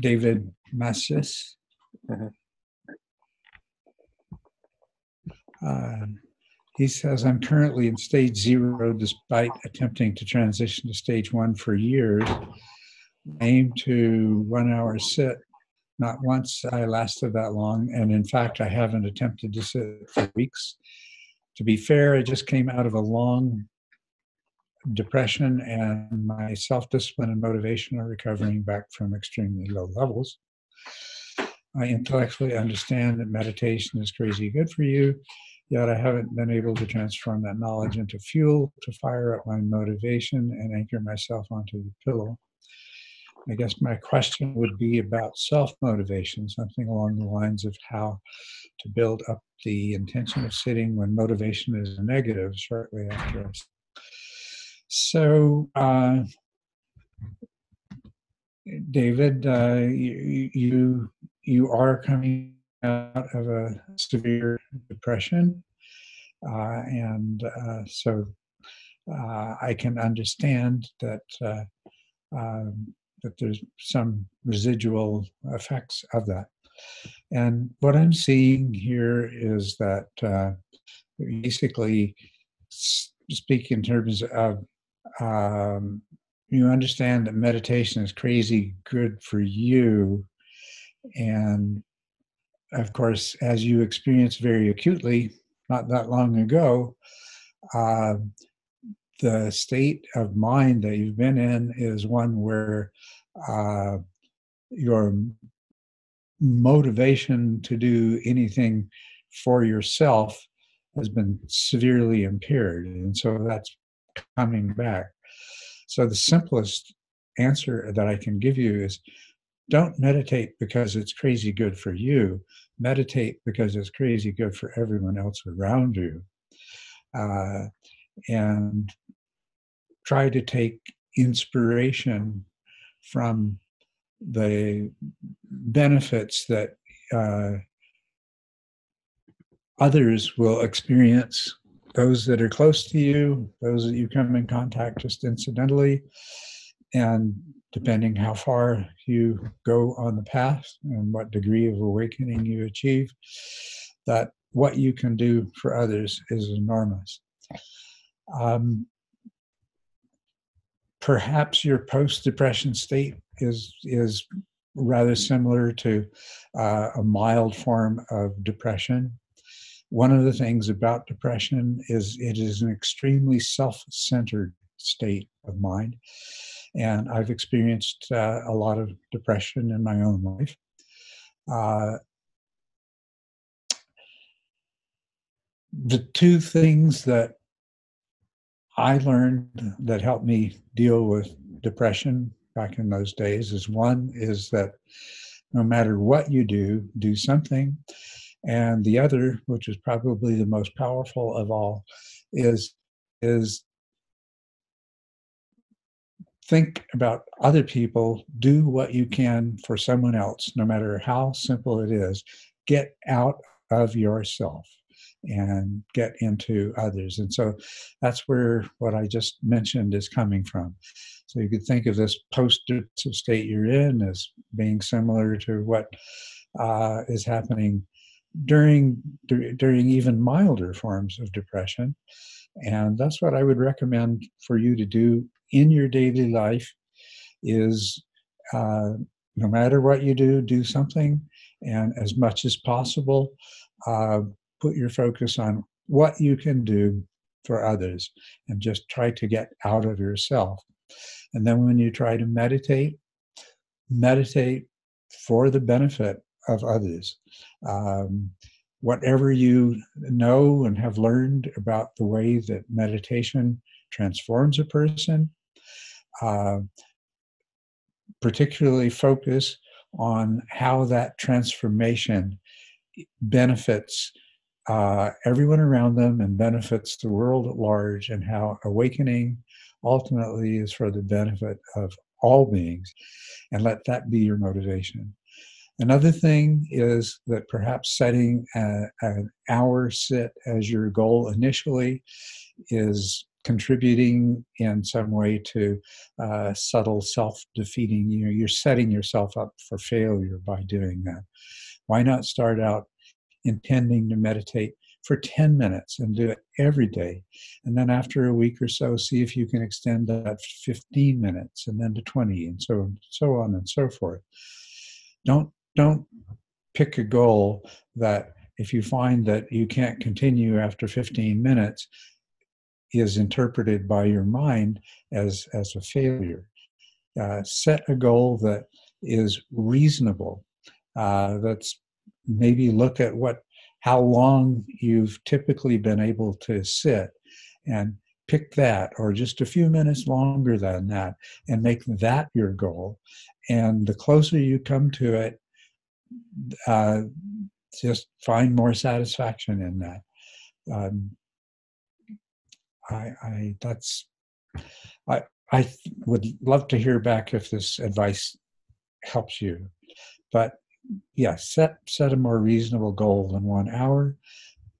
David Massis. Mhm. Uh, he says, I'm currently in stage zero despite attempting to transition to stage one for years. Aim to one hour sit. Not once I lasted that long. And in fact, I haven't attempted to sit for weeks. To be fair, I just came out of a long depression and my self-discipline and motivation are recovering back from extremely low levels. I intellectually understand that meditation is crazy good for you, yet I haven't been able to transform that knowledge into fuel to fire up my motivation and anchor myself onto the pillow. I guess my question would be about self motivation, something along the lines of how to build up the intention of sitting when motivation is negative shortly after I so, uh, David, uh, you, you are coming out of a severe depression, uh, and uh, so uh, I can understand that uh, um, that there's some residual effects of that. And what I'm seeing here is that basically speak in terms of um, you understand that meditation is crazy good for you. And of course, as you experienced very acutely not that long ago, uh, the state of mind that you've been in is one where uh, your motivation to do anything for yourself has been severely impaired. And so that's coming back. So the simplest answer that I can give you is don't meditate because it's crazy good for you. Meditate because it's crazy good for everyone else around you. Uh, and try to take inspiration from the benefits that uh, others will experience those that are close to you, those that you come in contact just incidentally, and depending how far you go on the path and what degree of awakening you achieve, that what you can do for others is enormous. Um, perhaps your post-depression state is is rather similar to uh, a mild form of depression one of the things about depression is it is an extremely self centered state of mind. And I've experienced uh, a lot of depression in my own life. Uh, the two things that I learned that helped me deal with depression back in those days is one is that no matter what you do, do something and the other, which is probably the most powerful of all, is is think about other people, do what you can for someone else, no matter how simple it is. Get out of yourself and get into others. And so that's where what I just mentioned is coming from. So you could think of this post-depressive state you're in as being similar to what uh, is happening during during even milder forms of depression. And that's what i would recommend for you to do in your daily life is uh, no matter what you do do something and as much as possible uh, put your focus on what you can do for others and just try to get out of yourself. And then when you try to meditate meditate for the benefit of others. Um, whatever you know and have learned about the way that meditation transforms a person, uh, particularly focus on how that transformation benefits uh, everyone around them and benefits the world at large, and how awakening ultimately is for the benefit of all beings. And let that be your motivation. Another thing is that perhaps setting a, an hour sit as your goal initially is contributing in some way to uh, subtle self-defeating you know you're setting yourself up for failure by doing that why not start out intending to meditate for 10 minutes and do it every day. And then after a week or so, see if you can extend that 15 minutes and then to 20 and so so on and so forth. Don't don't pick a goal that if you find that you can't continue after 15 minutes is interpreted by your mind as as a failure. Uh, set a goal that is reasonable. Uh, that's maybe look at what how long you've typically been able to sit and pick that or just a few minutes longer than that and make that your goal and the closer you come to it uh, just find more satisfaction in that um, I, I that's I I would love to hear back if this advice helps you but yeah, set set a more reasonable goal than one hour.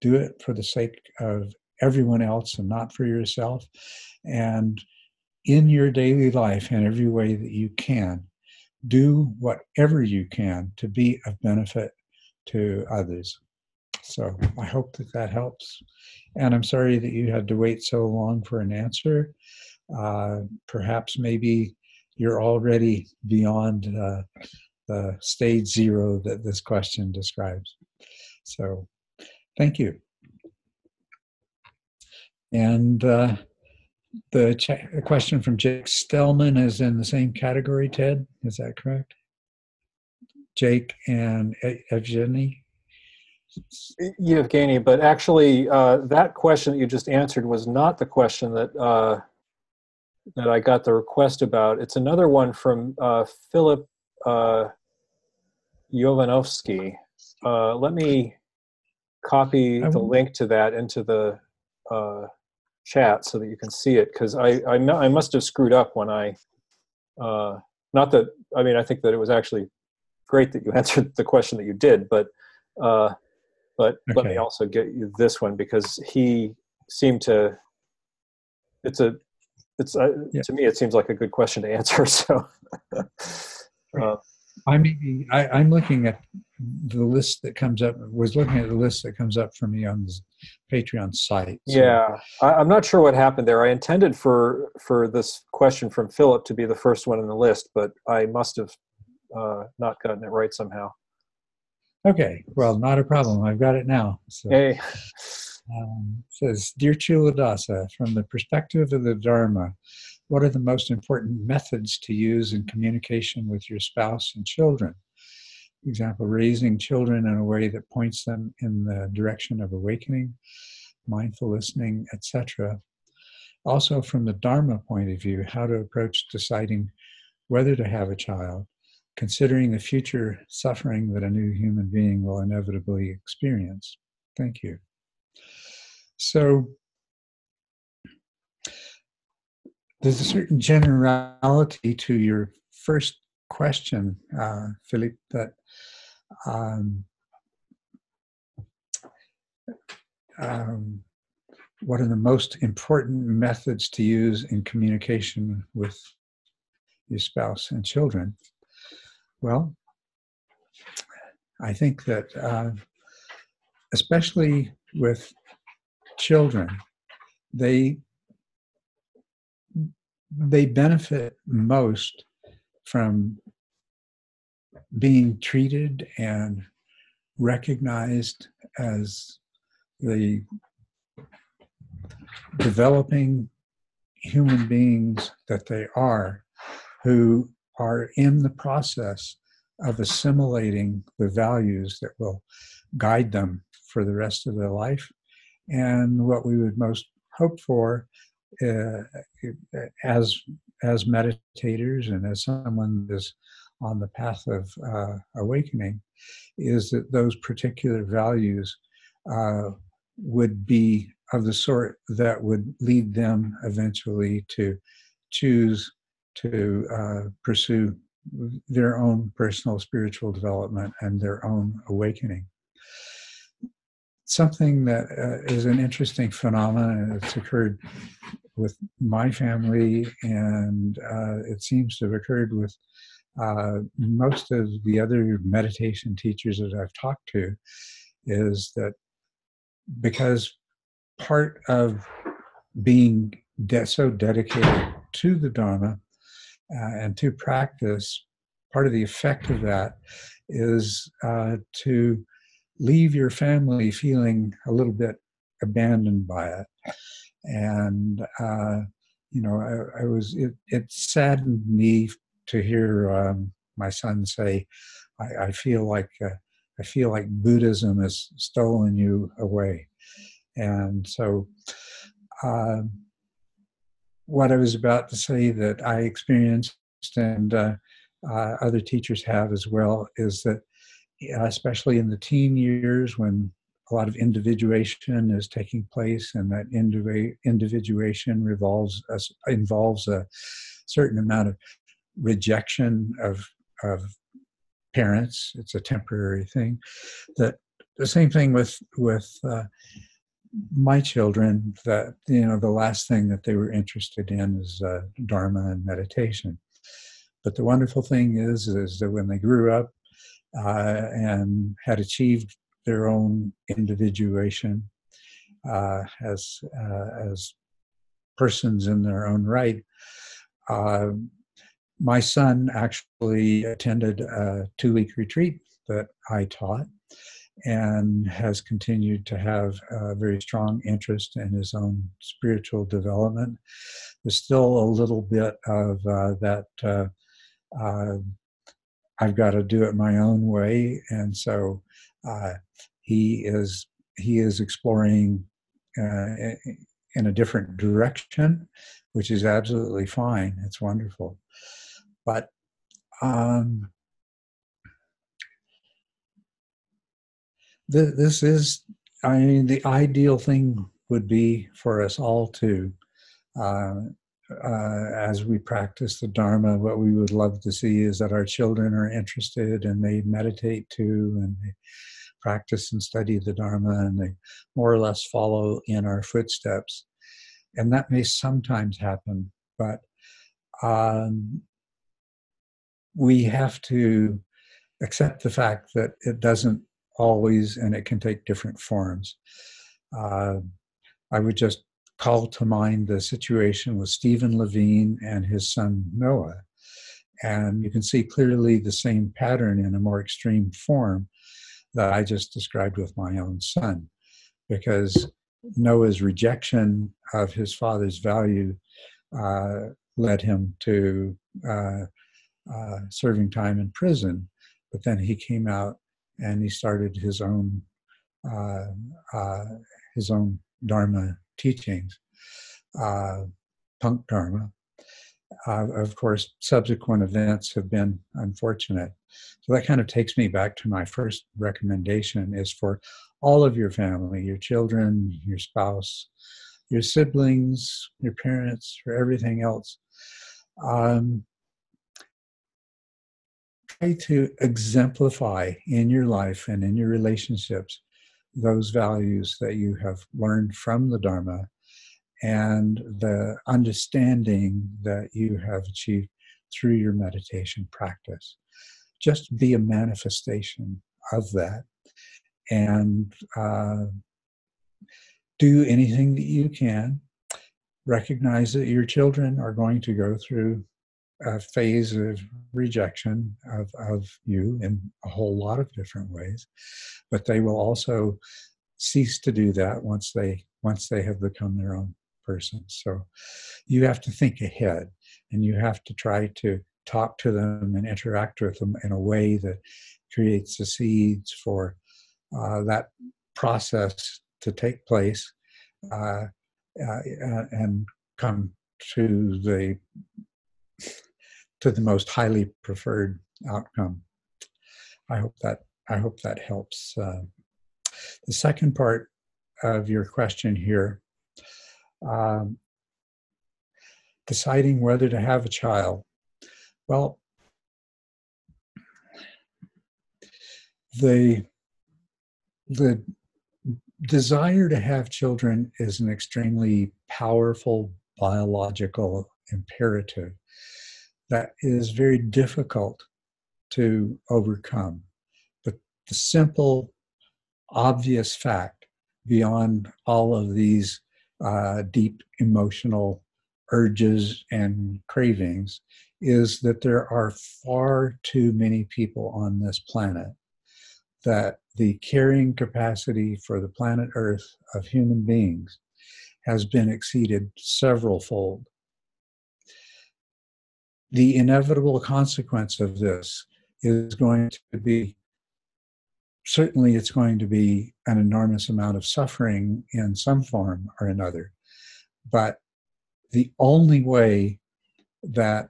Do it for the sake of everyone else and not for yourself. And in your daily life, in every way that you can, do whatever you can to be of benefit to others. So I hope that that helps. And I'm sorry that you had to wait so long for an answer. Uh, perhaps maybe you're already beyond uh, the stage zero that this question describes. So, thank you. And uh, the ch- question from Jake Stellman is in the same category, Ted. Is that correct? Jake and Evgeny? Evgeny, but actually, uh, that question that you just answered was not the question that uh, that I got the request about. It's another one from uh, Philip uh, Jovanovski. Uh, let me copy the link to that into the uh, chat so that you can see it because I, I, I must have screwed up when I uh, not that I mean I think that it was actually great that you answered the question that you did but uh, but okay. let me also get you this one because he seemed to it's a it's uh, yeah. to me it seems like a good question to answer so uh, I mean, I, am looking at the list that comes up. Was looking at the list that comes up for me on the Patreon site. So. Yeah, I, am not sure what happened there. I intended for for this question from Philip to be the first one in the list, but I must have uh, not gotten it right somehow. Okay, well, not a problem. I've got it now. So, hey. Um, says, Dear Culadasa from the perspective of the Dharma, what are the most important methods to use in communication with your spouse and children? Example, raising children in a way that points them in the direction of awakening, mindful listening, etc. Also, from the Dharma point of view, how to approach deciding whether to have a child, considering the future suffering that a new human being will inevitably experience. Thank you. So, there's a certain generality to your first question, uh, Philippe, that um, um, what are the most important methods to use in communication with your spouse and children? Well, I think that uh, especially with children, they they benefit most from being treated and recognized as the developing human beings that they are who are in the process of assimilating the values that will guide them for the rest of their life. And what we would most hope for uh, as as meditators and as someone is on the path of uh, awakening, is that those particular values uh, would be of the sort that would lead them eventually to choose to uh, pursue their own personal spiritual development and their own awakening. something that uh, is an interesting phenomenon. It's occurred with my family, and uh, it seems to have occurred with uh, most of the other meditation teachers that I've talked to, is that because part of being de- so dedicated to the Dharma uh, and to practice, part of the effect of that is uh, to leave your family feeling a little bit abandoned by it. And, uh, you know, I, I, was, it, it saddened me to hear um, my son say, I, I feel like, uh, I feel like Buddhism has stolen you away. And so, uh, what I was about to say that I experienced and uh, uh, other teachers have as well is that, especially in the teen years when a lot of individuation is taking place, and that individuation revolves involves a certain amount of rejection of of parents. It's a temporary thing. That the same thing with with uh, my children. That you know, the last thing that they were interested in is uh, dharma and meditation. But the wonderful thing is, is that when they grew up uh, and had achieved their own individuation uh, as uh, as persons in their own right, uh, my son actually attended a two-week retreat that I taught and has continued to have a very strong interest in his own spiritual development. There's still a little bit of uh, that uh, uh, I've got to do it my own way, and so uh, he is he is exploring uh, in a different direction, which is absolutely fine. It's wonderful, but um, th- this is, I mean, the ideal thing would be for us all to uh, uh, as we practice the Dharma, what we would love to see is that our children are interested and they meditate too and they practice and study the Dharma and they more or less follow in our footsteps. And that may sometimes happen, but um, we have to accept the fact that it doesn't always and it can take different forms. Uh, I would just call to mind the situation with Stephen Levine and his son Noah. And you can see clearly the same pattern in a more extreme form that I just described with my own son. Because Noah's rejection of his father's value uh, led him to uh, uh, serving time in prison. But then he came out and he started his own uh, uh, his own dharma teachings, uh, punk dharma. Uh, of course, subsequent events have been unfortunate. So that kind of takes me back to my first recommendation is for all of your family, your children, your spouse, your siblings, your parents, for everything else. Um, try to exemplify in your life and in your relationships those values that you have learned from the Dharma and the understanding that you have achieved through your meditation practice. Just be a manifestation of that and uh, do anything that you can. Recognize that your children are going to go through a phase of rejection of, of you in a whole lot of different ways but they will also cease to do that once they once they have become their own person. So you have to think ahead and you have to try to talk to them and interact with them in a way that creates the seeds for uh, that process to take place uh, uh, and come to the to the most highly preferred outcome. I hope that I hope that helps. Uh, the second part of your question here, um, deciding whether to have a child. Well, the the desire to have children is an extremely powerful biological imperative that is very difficult to overcome. But the simple, obvious fact beyond all of these uh, deep emotional urges and cravings is that there are far too many people on this planet that the carrying capacity for the planet Earth of human beings has been exceeded several fold. The inevitable consequence of this is going to be certainly it's going to be an enormous amount of suffering in some form or another. But the only way that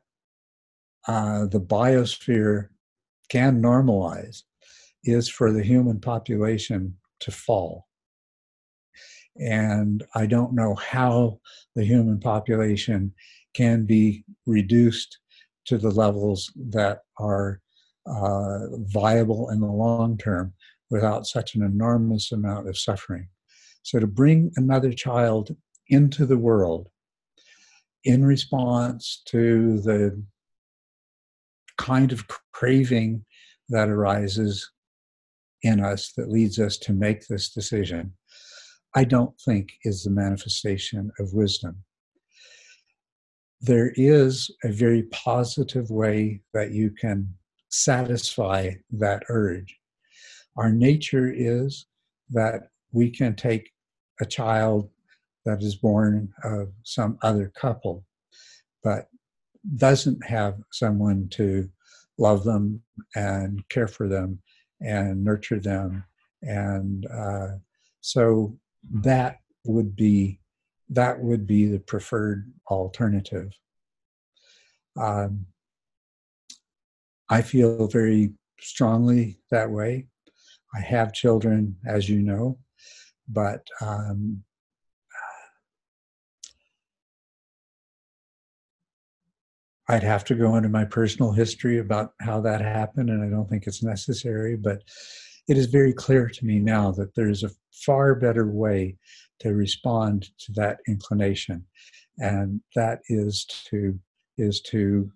uh, the biosphere can normalize is for the human population to fall. And I don't know how the human population can be reduced to the levels that are uh, viable in the long term without such an enormous amount of suffering. So, to bring another child into the world in response to the kind of craving that arises in us that leads us to make this decision, I don't think is the manifestation of wisdom. There is a very positive way that you can satisfy that urge. Our nature is that we can take a child that is born of some other couple, but doesn't have someone to love them and care for them and nurture them. And uh, so that would be that would be the preferred alternative. Um, I feel very strongly that way. I have children, as you know, but um, I'd have to go into my personal history about how that happened, and I don't think it's necessary. But it is very clear to me now that there's a far better way to respond to that inclination, and that is to is to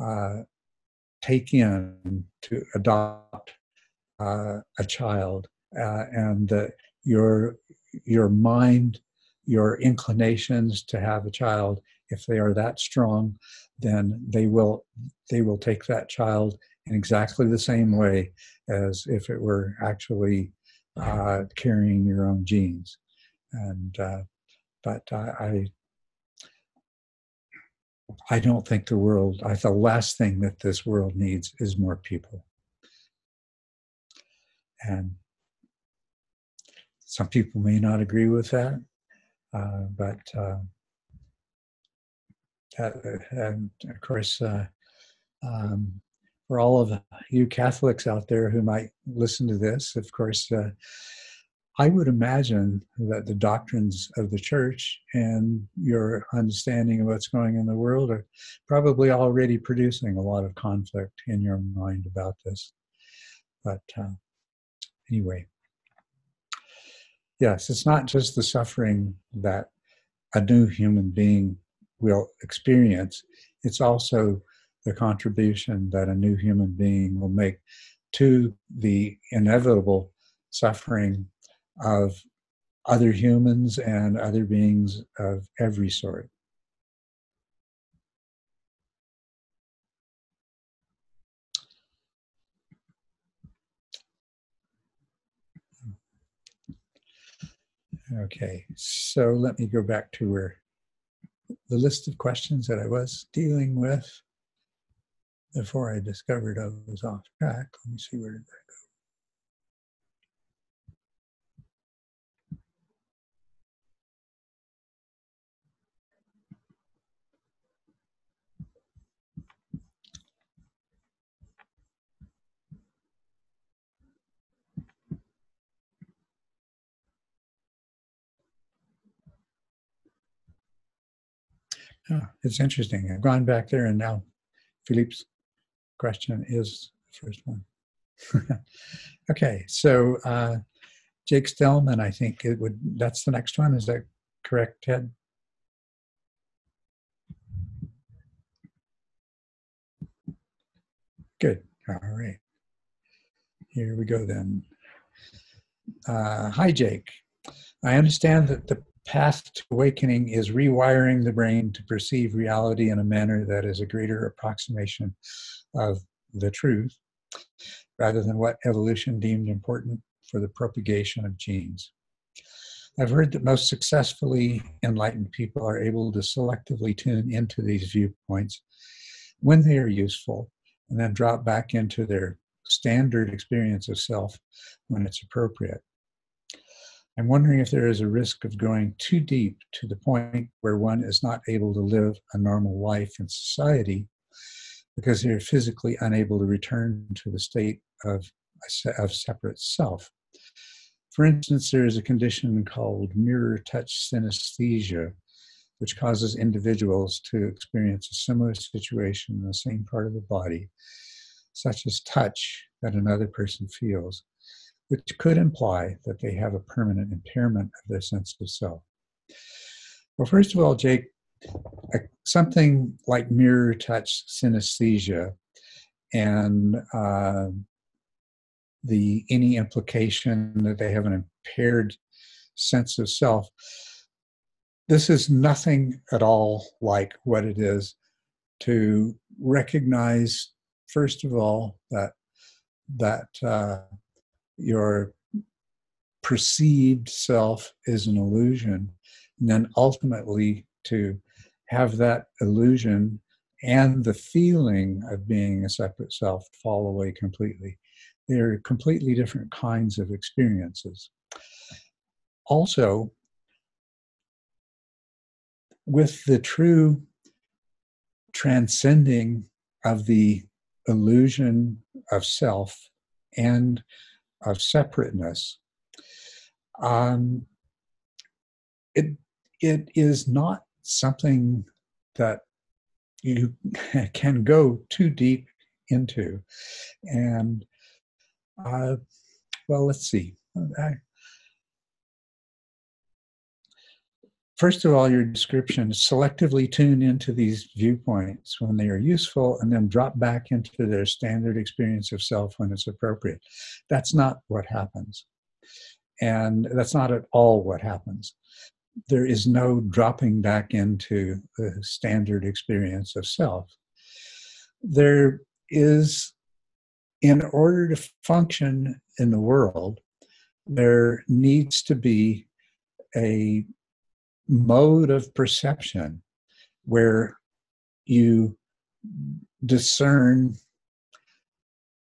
uh, take in to adopt uh, a child, uh, and your your mind, your inclinations to have a child if they are that strong, then they will they will take that child in exactly the same way as if it were actually uh, carrying your own genes. And uh, but I, I don't think the world. I the last thing that this world needs is more people. And some people may not agree with that, uh, but uh, and of course, uh, um, for all of you Catholics out there who might listen to this, of course, uh, I would imagine that the doctrines of the church and your understanding of what's going in the world are probably already producing a lot of conflict in your mind about this. But uh, anyway, yes, it's not just the suffering that a new human being will experience, it's also the contribution that a new human being will make to the inevitable suffering of other humans and other beings of every sort. Okay, so let me go back to where the list of questions that I was dealing with before I discovered I was off track. Let me see where did that Yeah, it's interesting. I've gone back there and now Philippe's question is the first one. okay, so uh, Jake Stillman, I think it would. That's the next one. Is that correct, Ted? Good. All right. Here we go then. Uh, hi, Jake. I understand that the path to awakening is rewiring the brain to perceive reality in a manner that is a greater approximation of the truth rather than what evolution deemed important for the propagation of genes. I've heard that most successfully enlightened people are able to selectively tune into these viewpoints when they are useful and then drop back into their standard experience of self when it's appropriate. I'm wondering if there is a risk of going too deep to the point where one is not able to live a normal life in society because they're physically unable to return to the state of, of separate self. For instance, there is a condition called mirror touch synesthesia, which causes individuals to experience a similar situation in the same part of the body, such as touch that another person feels, which could imply that they have a permanent impairment of their sense of self. Well, first of all, Jake, something like mirror touch synesthesia and uh, the any implication that they have an impaired sense of self. This is nothing at all like what it is to recognize, first of all, that that uh, your perceived self is an illusion, and then ultimately to have that illusion and the feeling of being a separate self fall away completely. They're completely different kinds of experiences. Also, with the true transcending of the illusion of self and of separateness, um, it it is not something that you can go too deep into, and uh, well, let's see. I, first of all, your description selectively tune into these viewpoints when they are useful and then drop back into their standard experience of self when it's appropriate. That's not what happens. And that's not at all what happens. There is no dropping back into the standard experience of self. There is in order to function in the world, there needs to be a mode of perception where you discern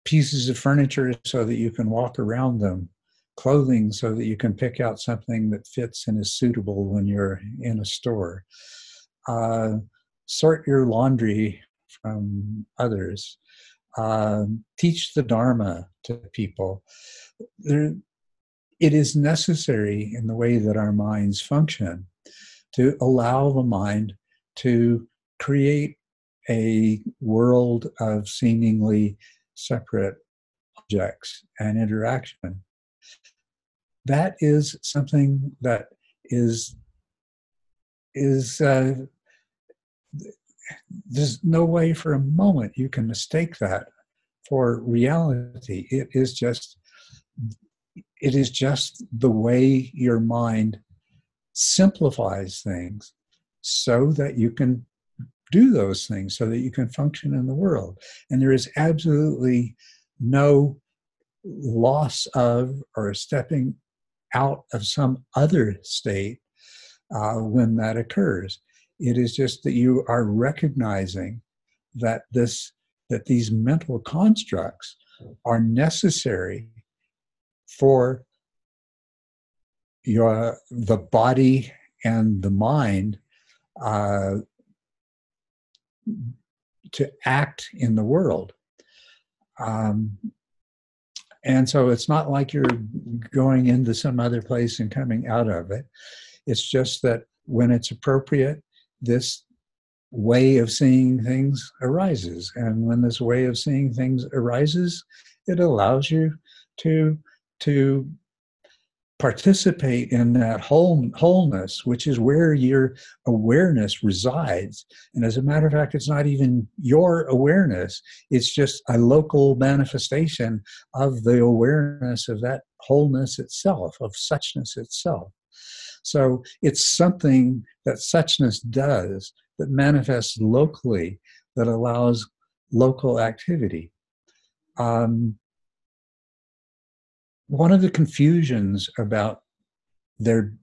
pieces of furniture so that you can walk around them, clothing so that you can pick out something that fits and is suitable when you're in a store, uh, sort your laundry from others, uh, teach the Dharma to people. There, it is necessary in the way that our minds function to allow the mind to create a world of seemingly separate objects and interaction. That is something that is is uh, there's no way for a moment you can mistake that for reality. It is just it is just the way your mind simplifies things so that you can do those things so that you can function in the world. And there is absolutely no loss of or stepping out of some other state uh, when that occurs. It is just that you are recognizing that this that these mental constructs are necessary for your the body and the mind uh, to act in the world. Um, and so it's not like you're going into some other place and coming out of it. It's just that when it's appropriate, this way of seeing things arises. And when this way of seeing things arises, it allows you to to participate in that whole wholeness, which is where your awareness resides. And as a matter of fact, it's not even your awareness, it's just a local manifestation of the awareness of that wholeness itself, of suchness itself. So it's something that suchness does that manifests locally that allows local activity. Um, one of the confusions about their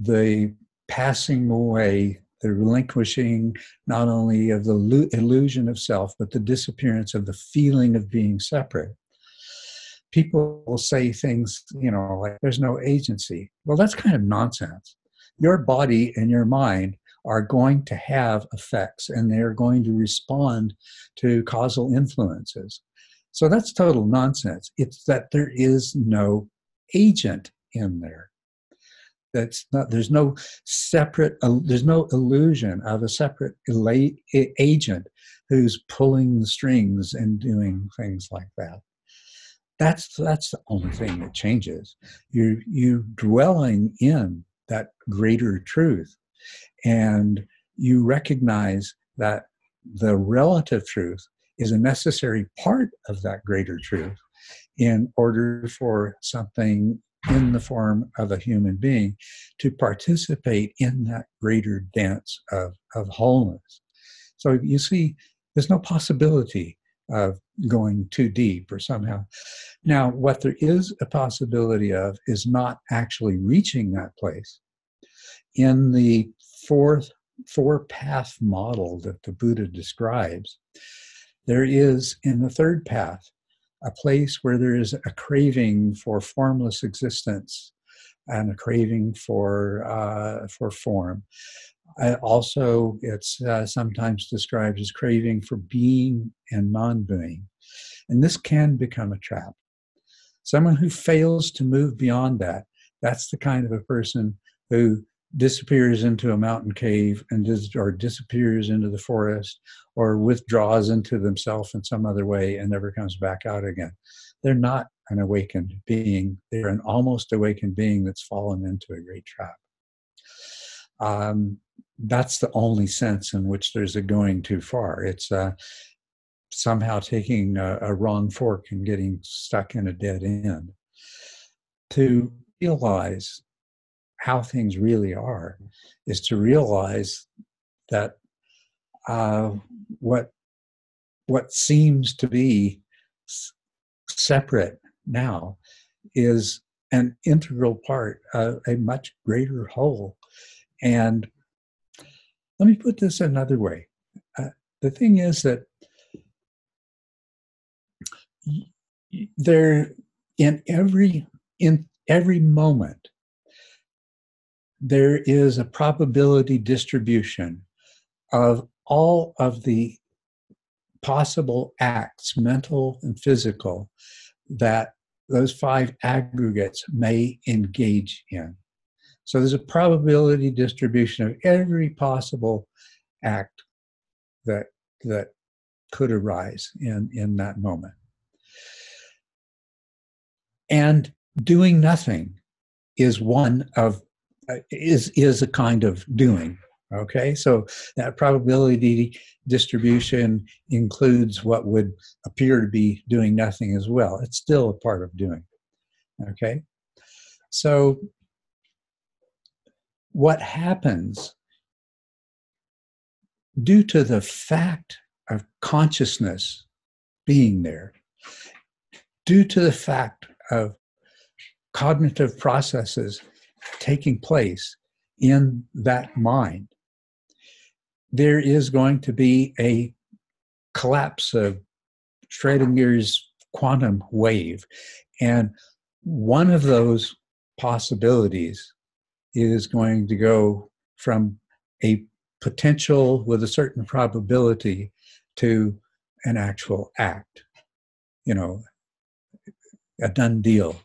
the passing away the relinquishing not only of the illusion of self but the disappearance of the feeling of being separate people will say things you know like there's no agency. Well that's kind of nonsense. Your body and your mind are going to have effects and they're going to respond to causal influences so that's total nonsense. It's that there is no agent in there. That's not, there's no separate, uh, there's no illusion of a separate agent who's pulling the strings and doing things like that. That's, that's the only thing that changes. You, you dwelling in that greater truth and you recognize that the relative truth is a necessary part of that greater truth in order for something in the form of a human being to participate in that greater dance of, of wholeness. So you see, there's no possibility of going too deep or somehow. Now, what there is a possibility of is not actually reaching that place. In the fourth four path model that the Buddha describes, there is in the third path a place where there is a craving for formless existence and a craving for uh, for form. also, it's uh, sometimes described as craving for being and non-being, and this can become a trap. Someone who fails to move beyond that, that's the kind of a person who disappears into a mountain cave and dis- or disappears into the forest or withdraws into themselves in some other way and never comes back out again. They're not an awakened being. They're an almost awakened being that's fallen into a great trap. Um, that's the only sense in which there's a going too far. It's uh, somehow taking a, a wrong fork and getting stuck in a dead end. To realize how things really are is to realize that uh, what what seems to be separate now is an integral part of a much greater whole. And let me put this another way. Uh, the thing is that there, in every in every moment, there is a probability distribution of all of the possible acts, mental and physical, that those five aggregates may engage in. So there's a probability distribution of every possible act that that could arise in, in that moment. And doing nothing is one of Uh, is is a kind of doing okay? So that probability distribution includes what would appear to be doing nothing as well. It's still a part of doing okay? So what happens due to the fact of consciousness being there due to the fact of cognitive processes taking place in that mind, there is going to be a collapse of Schrodinger's quantum wave. And one of those possibilities is going to go from a potential with a certain probability to an actual act. You know, a done deal.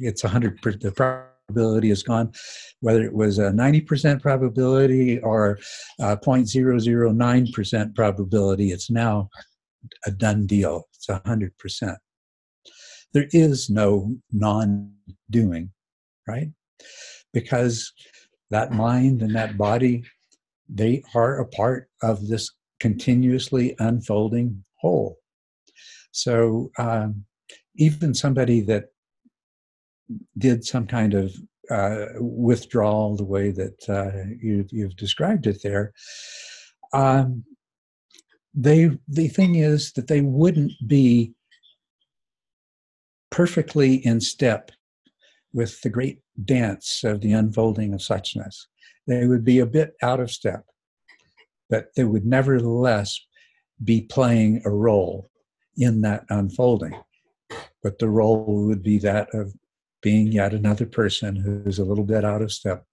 It's a hundred percent. The probability is gone, whether it was a 90% probability or 0.009% probability, it's now a done deal. It's 100%. There is no non doing. right? Because that mind and that body, they are a part of this continuously unfolding whole. So um, even somebody that did some kind of uh, withdrawal, the way that uh, you, you've described it there, um, they the thing is that they wouldn't be perfectly in step with the great dance of the unfolding of suchness. They would be a bit out of step, but they would nevertheless be playing a role in that unfolding. But the role would be that of being yet another person who's a little bit out of step.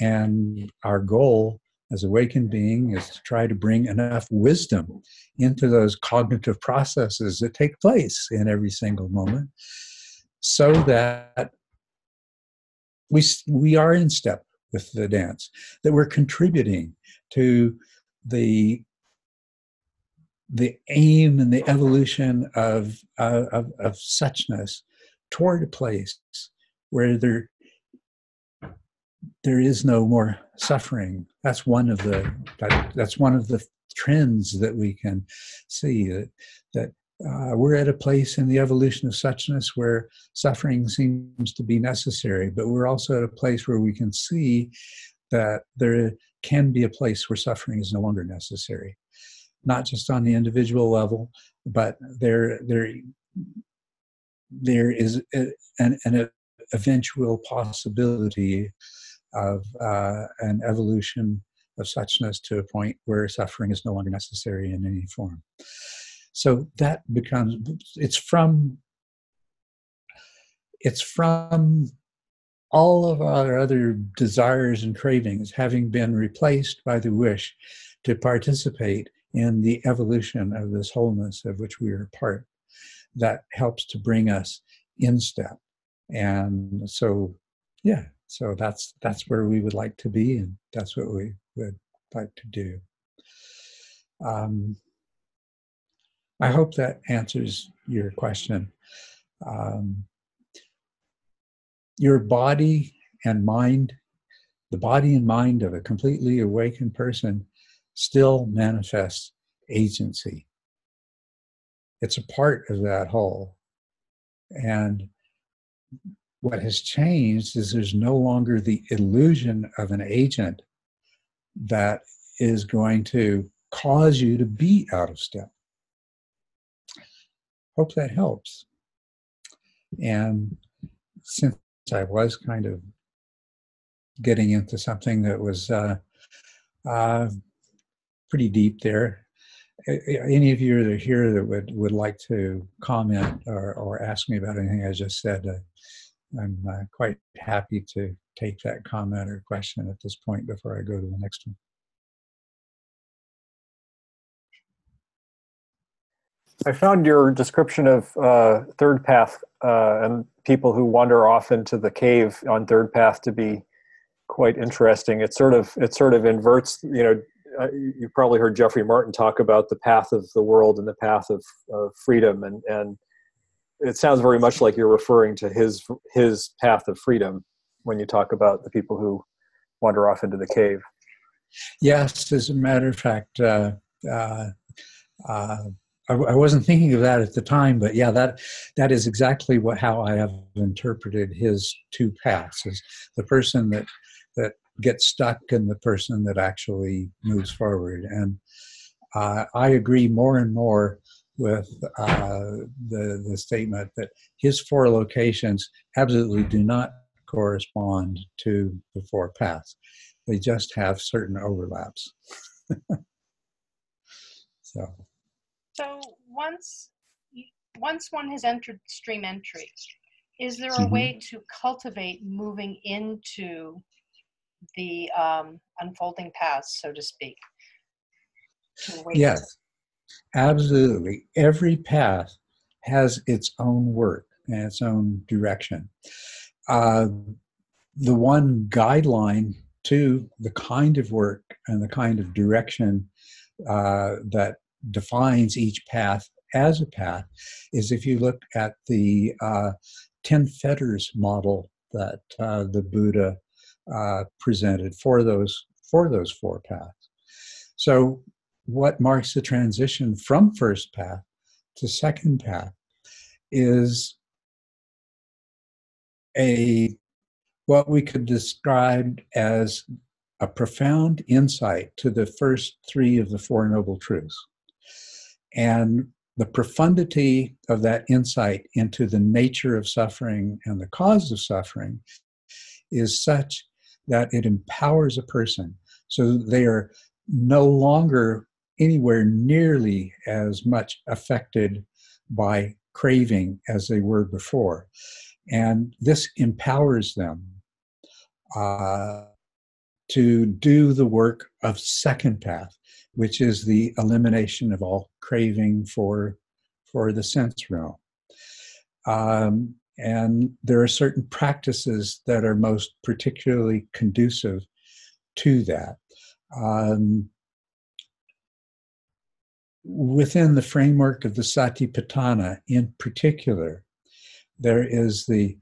And our goal as awakened being is to try to bring enough wisdom into those cognitive processes that take place in every single moment so that we, we are in step with the dance, that we're contributing to the the aim and the evolution of, uh, of, of suchness toward a place where there there is no more suffering. That's one of the that, that's one of the trends that we can see that that uh, we're at a place in the evolution of suchness where suffering seems to be necessary, but we're also at a place where we can see that there can be a place where suffering is no longer necessary, not just on the individual level, but there there there is a, an, an eventual possibility of uh, an evolution of suchness to a point where suffering is no longer necessary in any form. So that becomes it's from it's from all of our other desires and cravings having been replaced by the wish to participate in the evolution of this wholeness of which we are part that helps to bring us in step and so yeah so that's that's where we would like to be, and that's what we would like to do. Um, I hope that answers your question. Um, your body and mind, the body and mind of a completely awakened person, still manifests agency. It's a part of that whole. And what has changed is there's no longer the illusion of an agent that is going to cause you to be out of step. Hope that helps. And since I was kind of getting into something that was uh, uh, pretty deep there, any of you that are here that would, would like to comment or, or ask me about anything I just said, uh, I'm uh, quite happy to take that comment or question at this point before I go to the next one. I found your description of uh, third path uh, and people who wander off into the cave on third path to be quite interesting. It sort of it sort of inverts. You know, uh, you've probably heard Jeffrey Martin talk about the path of the world and the path of, of freedom, and and it sounds very much like you're referring to his his path of freedom when you talk about the people who wander off into the cave. Yes, as a matter of fact, uh, uh, uh, I, I, wasn't thinking of that at the time, but yeah, that that is exactly what how I have interpreted his two paths: is the person that gets stuck and the person that actually moves forward. And uh, I agree more and more with uh, the, the statement that his four locations absolutely do not correspond to the four paths. They just have certain overlaps. so. So once once one has entered stream entry, is there a mm-hmm. way to cultivate moving into the um, unfolding paths, so to speak? To yes. Absolutely. Every path has its own work and its own direction. Uh, the one guideline to the kind of work and the kind of direction uh, that defines each path as a path is if you look at the uh, Ten Fetters model that uh, the Buddha uh, presented for those for those four paths. So, what marks the transition from first path to second path is a what we could describe as a profound insight to the first three of the Four Noble Truths. And the profundity of that insight into the nature of suffering and the cause of suffering is such that it empowers a person so they are no longer anywhere nearly as much affected by craving as they were before. And this empowers them uh, to do the work of second path, which is the elimination of all craving for, for the sense realm. Um, and there are certain practices that are most particularly conducive to that. Um, within the framework of the Satipatthana, in particular, there is the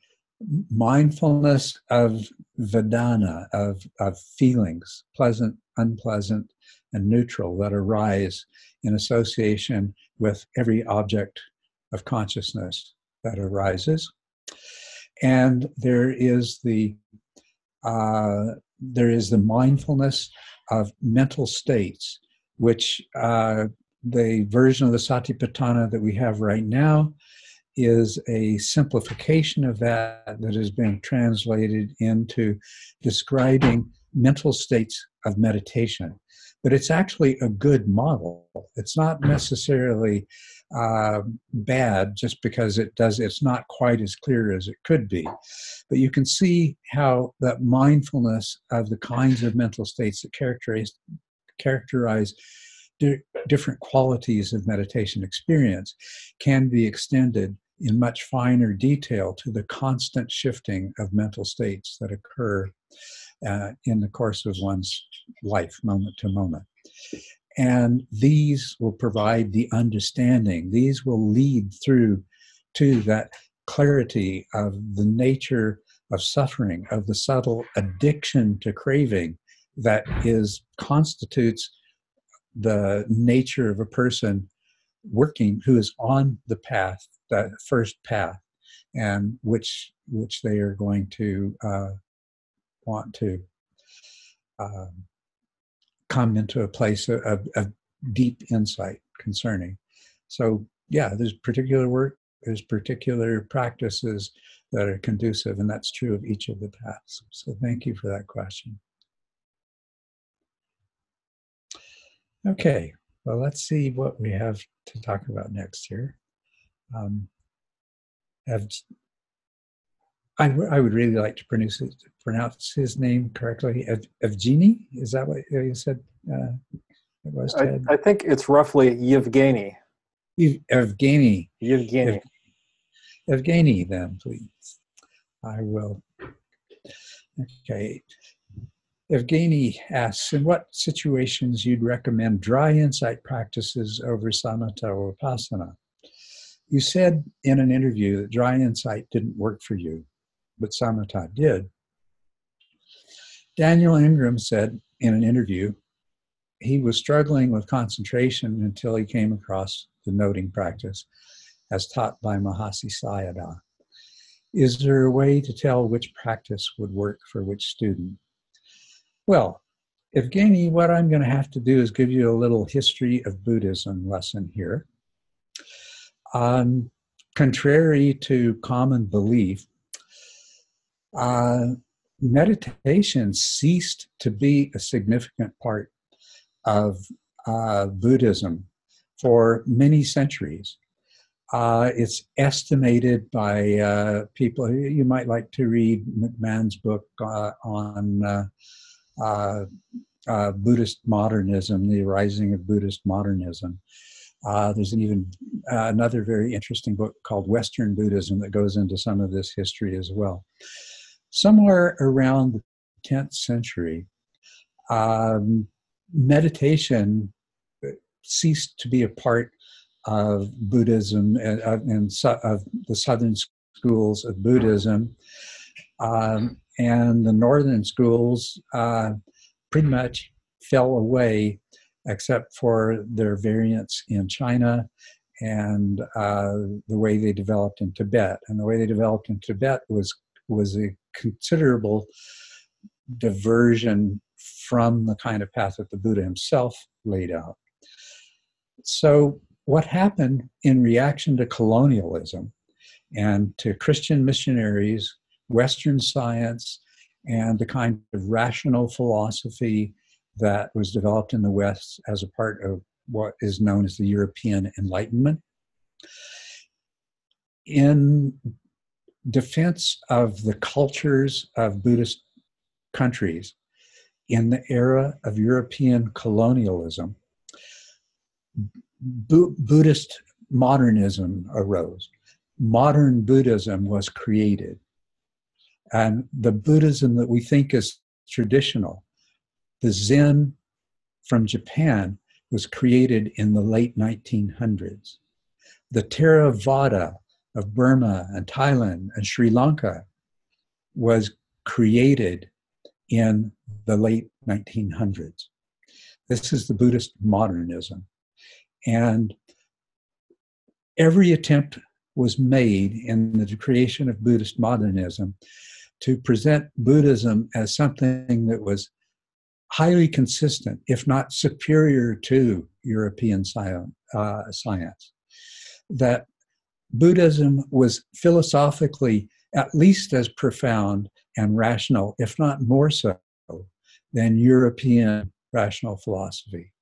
mindfulness of Vedana, of, of feelings, pleasant, unpleasant, and neutral, that arise in association with every object of consciousness that arises. And there is the uh, there is the mindfulness of mental states, which uh, the version of the Satipatthana that we have right now is a simplification of that that has been translated into describing mental states of meditation. But it's actually a good model. It's not necessarily uh, bad just because it does. It's not quite as clear as it could be, but you can see how that mindfulness of the kinds of mental states that characterize characterize di- different qualities of meditation experience can be extended in much finer detail to the constant shifting of mental states that occur uh, in the course of one's life, moment to moment. And these will provide the understanding, these will lead through to that clarity of the nature of suffering, of the subtle addiction to craving that is constitutes the nature of a person working who is on the path that first path and which which they are going to uh, want to uh, come into a place of, of, deep insight concerning. So yeah there's particular work there's particular practices that are conducive and that's true of each of the paths. So thank you for that question. Okay well let's see what we have to talk about next here. Um, have, I, w- I would really like to pronounce his, pronounce his name correctly. Evgeny, is that what you said? Uh, it was. I, I, think it's roughly Yevgeny. Evgeny. Yevgeny. Ev- Evgeny, then, please. I will. Okay. Evgeny asks, in what situations you'd recommend dry insight practices over samatha or vipassana? You said in an interview that dry insight didn't work for you, but samatha did. Daniel Ingram said in an interview he was struggling with concentration until he came across the noting practice as taught by Mahasi Sayadaw. Is there a way to tell which practice would work for which student? Well, Evgeny, what I'm going to have to do is give you a little history of Buddhism lesson here. Um, contrary to common belief, uh, meditation ceased to be a significant part of uh, Buddhism for many centuries. Uh, it's estimated by uh, people, you might like to read McMahan's book uh, on uh, Buddhist modernism, the rising of Buddhist modernism. There's an even another very interesting book called Western Buddhism that goes into some of this history as well. Somewhere around the 10th century, um, meditation ceased to be a part of Buddhism and, and, of the southern schools of Buddhism. Um, and the northern schools uh, pretty much fell away, except for their variants in China and uh, the way they developed in Tibet. And the way they developed in Tibet was was a considerable diversion from the kind of path that the Buddha himself laid out. So, what happened in reaction to colonialism and to Christian missionaries, Western science, and the kind of rational philosophy that was developed in the West as a part of what is known as the European Enlightenment. In defense of the cultures of Buddhist countries in the era of European colonialism, Bu- Buddhist modernism arose. Modern Buddhism was created. And the Buddhism that we think is traditional, the Zen from Japan, was created in the late 1900s. The Theravada of Burma and Thailand and Sri Lanka was created in the late 1900s. This is the Buddhist modernism. And every attempt was made in the creation of Buddhist modernism to present Buddhism as something that was highly consistent, if not superior to European science. Uh, science. That Buddhism was philosophically at least as profound and rational, if not more so, than European rational philosophy.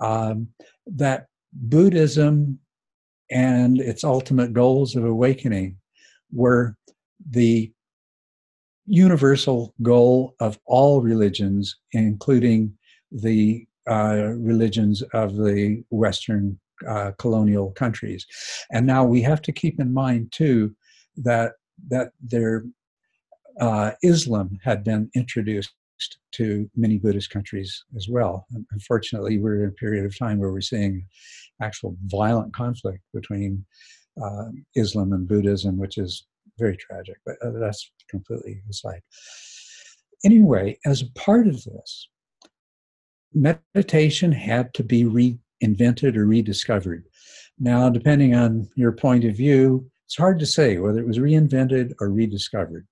Um, that Buddhism and its ultimate goals of awakening were the universal goal of all religions, including the uh, religions of the Western uh, colonial countries. And now we have to keep in mind too that that their uh, Islam had been introduced to many Buddhist countries as well. And unfortunately, we're in a period of time where we're seeing actual violent conflict between uh, Islam and Buddhism, which is very tragic. But uh, that's completely aside. Anyway, as a part of this, meditation had to be reinvented or rediscovered. Now, depending on your point of view, it's hard to say whether it was reinvented or rediscovered.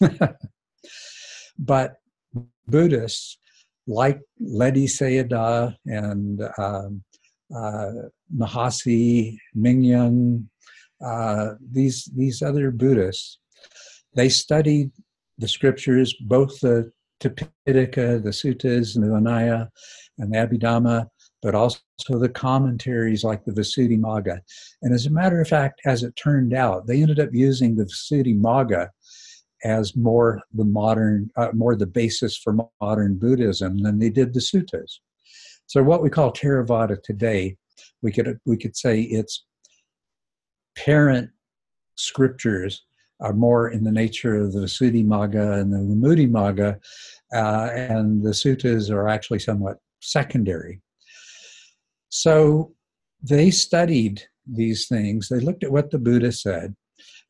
but Buddhists like Ledi Sayadaw and um, uh, Mahasi, Mingun, uh, these these other Buddhists, they studied the scriptures, both the Tipitaka, the Suttas, and the Vinaya, and the Abhidhamma, but also the commentaries like the Visuddhimagga. And as a matter of fact, as it turned out, they ended up using the Visuddhimagga as more the modern, uh, more the basis for modern Buddhism than they did the suttas. So what we call Theravada today, we could we could say its parent scriptures are more in the nature of the Visuddhimagga and the Vimuttimagga, uh, and the suttas are actually somewhat secondary. So they studied these things. They looked at what the Buddha said,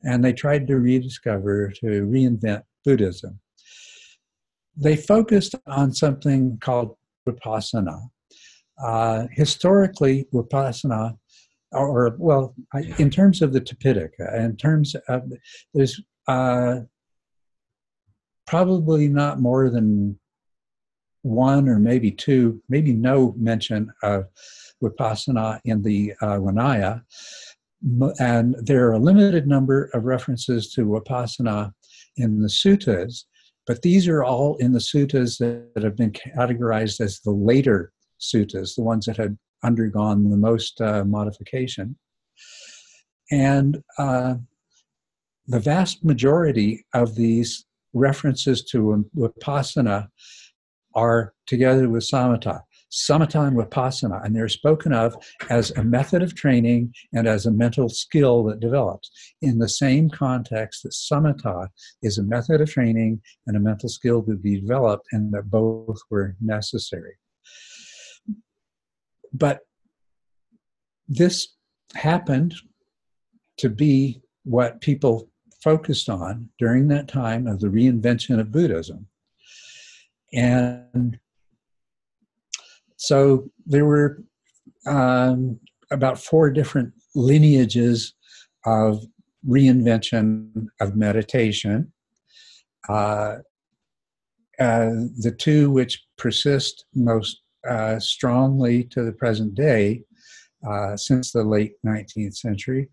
and they tried to rediscover, to reinvent Buddhism. They focused on something called Vipassana. Uh, historically, Vipassana, or, or, well, in terms of the Tipitaka, in terms of, there's uh, probably not more than one or maybe two, maybe no mention of Vipassana in the uh, Vinaya and there are a limited number of references to Vipassana in the suttas, but these are all in the suttas that, have been categorized as the later suttas, the ones that had undergone the most uh, modification. And uh, the vast majority of these references to Vipassana are together with samatha samatha and vipassana, and they're spoken of as a method of training and as a mental skill that develops in the same context that samatha is a method of training and a mental skill to be developed, and that both were necessary. But this happened to be what people focused on during that time of the reinvention of Buddhism. And so there were um, about four different lineages of reinvention of meditation. Uh, uh, the two which persist most uh, strongly to the present day, uh, since the late 19th century,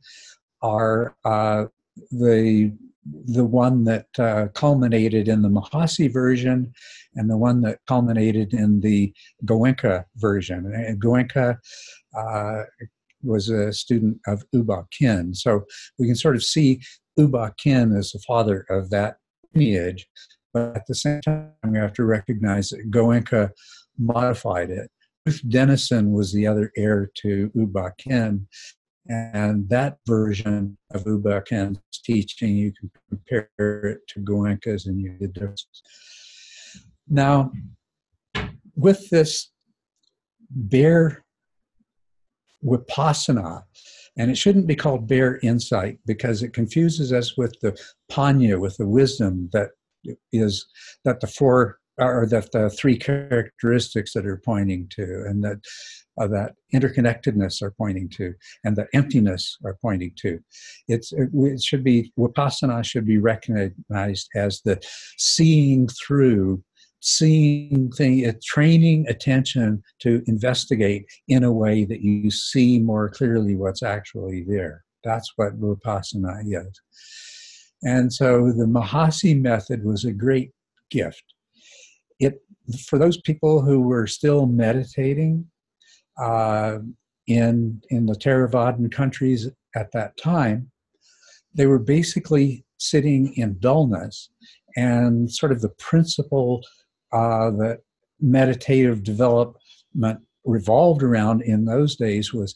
are uh, the the one that uh, culminated in the Mahasi version and the one that culminated in the Goenka version. And Goenka uh, was a student of U Ba Khin. So we can sort of see U Ba Khin as the father of that lineage, but at the same time, we have to recognize that Goenka modified it. Ruth Denison was the other heir to U Ba Khin, and that version of Uba Ba Khin's teaching, you can compare it to Goenka's and you get differences. Now, with this bare vipassana, and it shouldn't be called bare insight because it confuses us with the panya, with the wisdom that is that the four or that the three characteristics that are pointing to, and that uh, that interconnectedness are pointing to, and the emptiness are pointing to. It's it, it should be vipassana should be recognized as the seeing through seeing thing uh, training attention to investigate in a way that you see more clearly what's actually there. That's what vipassana is. And so the mahasi method was a great gift it for those people who were still meditating uh, in in the Theravadan countries at that time, they were basically sitting in dullness, and sort of the principle uh, that meditative development revolved around in those days was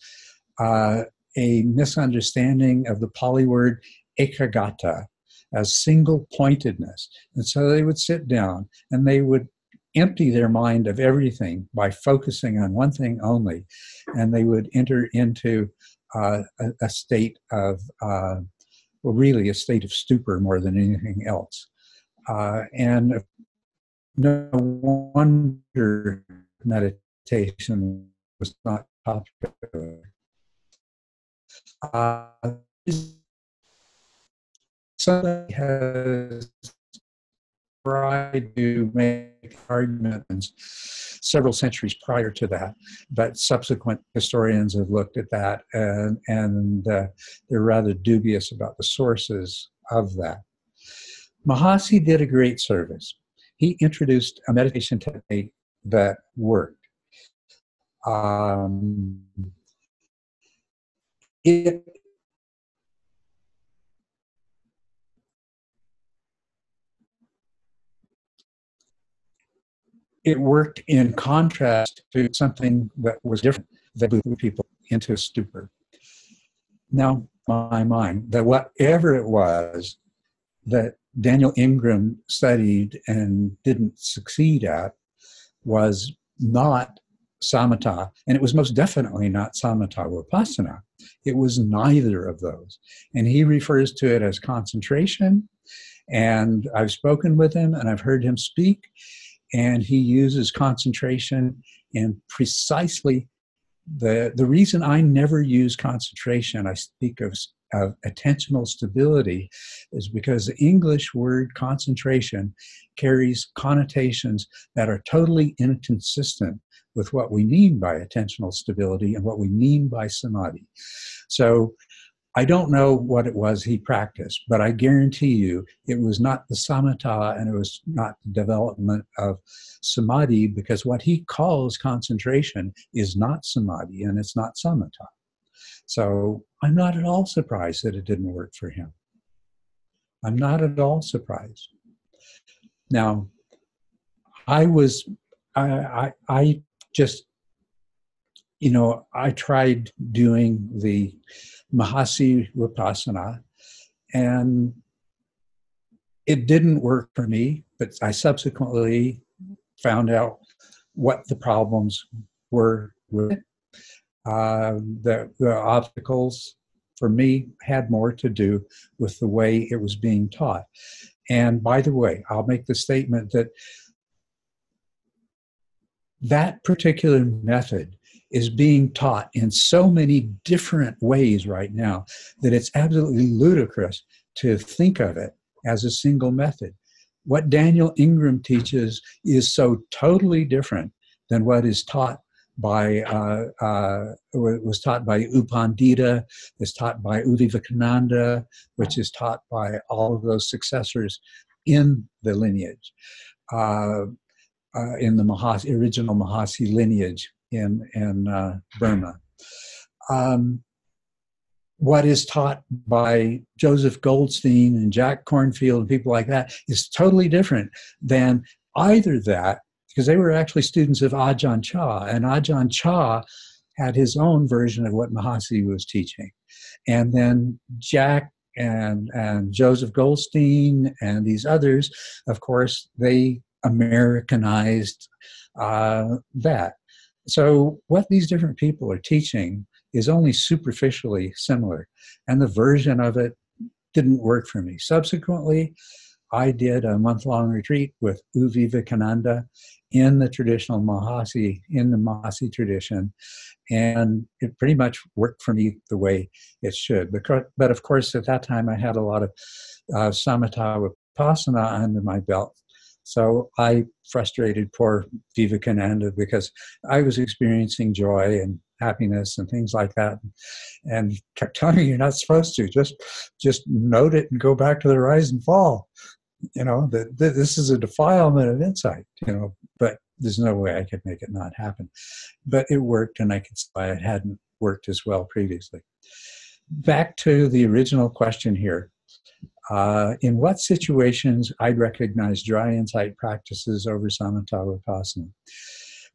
uh, a misunderstanding of the Pali word ekaggata as single pointedness. And so they would sit down and they would empty their mind of everything by focusing on one thing only, and they would enter into uh, a, a, state of, uh, well, really a state of stupor more than anything else. Uh, and no wonder meditation was not popular. Uh, somebody has tried to make arguments several centuries prior to that, but subsequent historians have looked at that and, and uh, they're rather dubious about the sources of that. Mahasi did a great service he introduced a meditation technique that worked. Um, it it worked in contrast to something that was different that blew people into a stupor. Now, my mind that whatever it was that Daniel Ingram studied and didn't succeed at was not samatha, and it was most definitely not samatha vipassana. It was neither of those. And he refers to it as concentration. And I've spoken with him and I've heard him speak, and he uses concentration and precisely the the reason I never use concentration, I speak of of attentional stability is because the English word concentration carries connotations that are totally inconsistent with what we mean by attentional stability and what we mean by samadhi. So I don't know what it was he practiced, but I guarantee you it was not the samatha and it was not the development of samadhi because what he calls concentration is not samadhi and it's not samatha. So I'm not at all surprised that it didn't work for him. I'm not at all surprised. Now, I was, I, I, I just, you know, I tried doing the Mahasi Vipassana and it didn't work for me, but I subsequently found out what the problems were with it uh, the, the obstacles for me, had more to do with the way it was being taught. And by the way, I'll make the statement that that particular method is being taught in so many different ways right now that it's absolutely ludicrous to think of it as a single method. What Daniel Ingram teaches is so totally different than what is taught by uh, uh, was taught by U Pandita, is taught by U Vivekananda, which is taught by all of those successors in the lineage, uh, uh in the Mahasi, original Mahasi lineage in in uh, Burma. Um, what is taught by Joseph Goldstein and Jack Kornfield and people like that is totally different than either that because they were actually students of Ajahn Chah, and Ajahn Chah had his own version of what Mahasi was teaching. And then Jack and, and Joseph Goldstein and these others, of course, they Americanized uh, that. So, what these different people are teaching is only superficially similar, and the version of it didn't work for me. Subsequently, I did a month long retreat with U Vivekananda in the traditional Mahasi, in the Mahasi tradition, and it pretty much worked for me the way it should. But, but of course, at that time, I had a lot of uh, samatha vipassana under my belt. So I frustrated poor Vivekananda because I was experiencing joy and happiness and things like that, and kept telling me you're not supposed to. Just just note it and go back to the rise and fall. You know that this is a defilement of insight you know but there's no way i could make it not happen. But it worked and i could see it hadn't worked as well previously. Back to the original question here uh, in what situations i'd recognize dry insight practices over samatha vipassana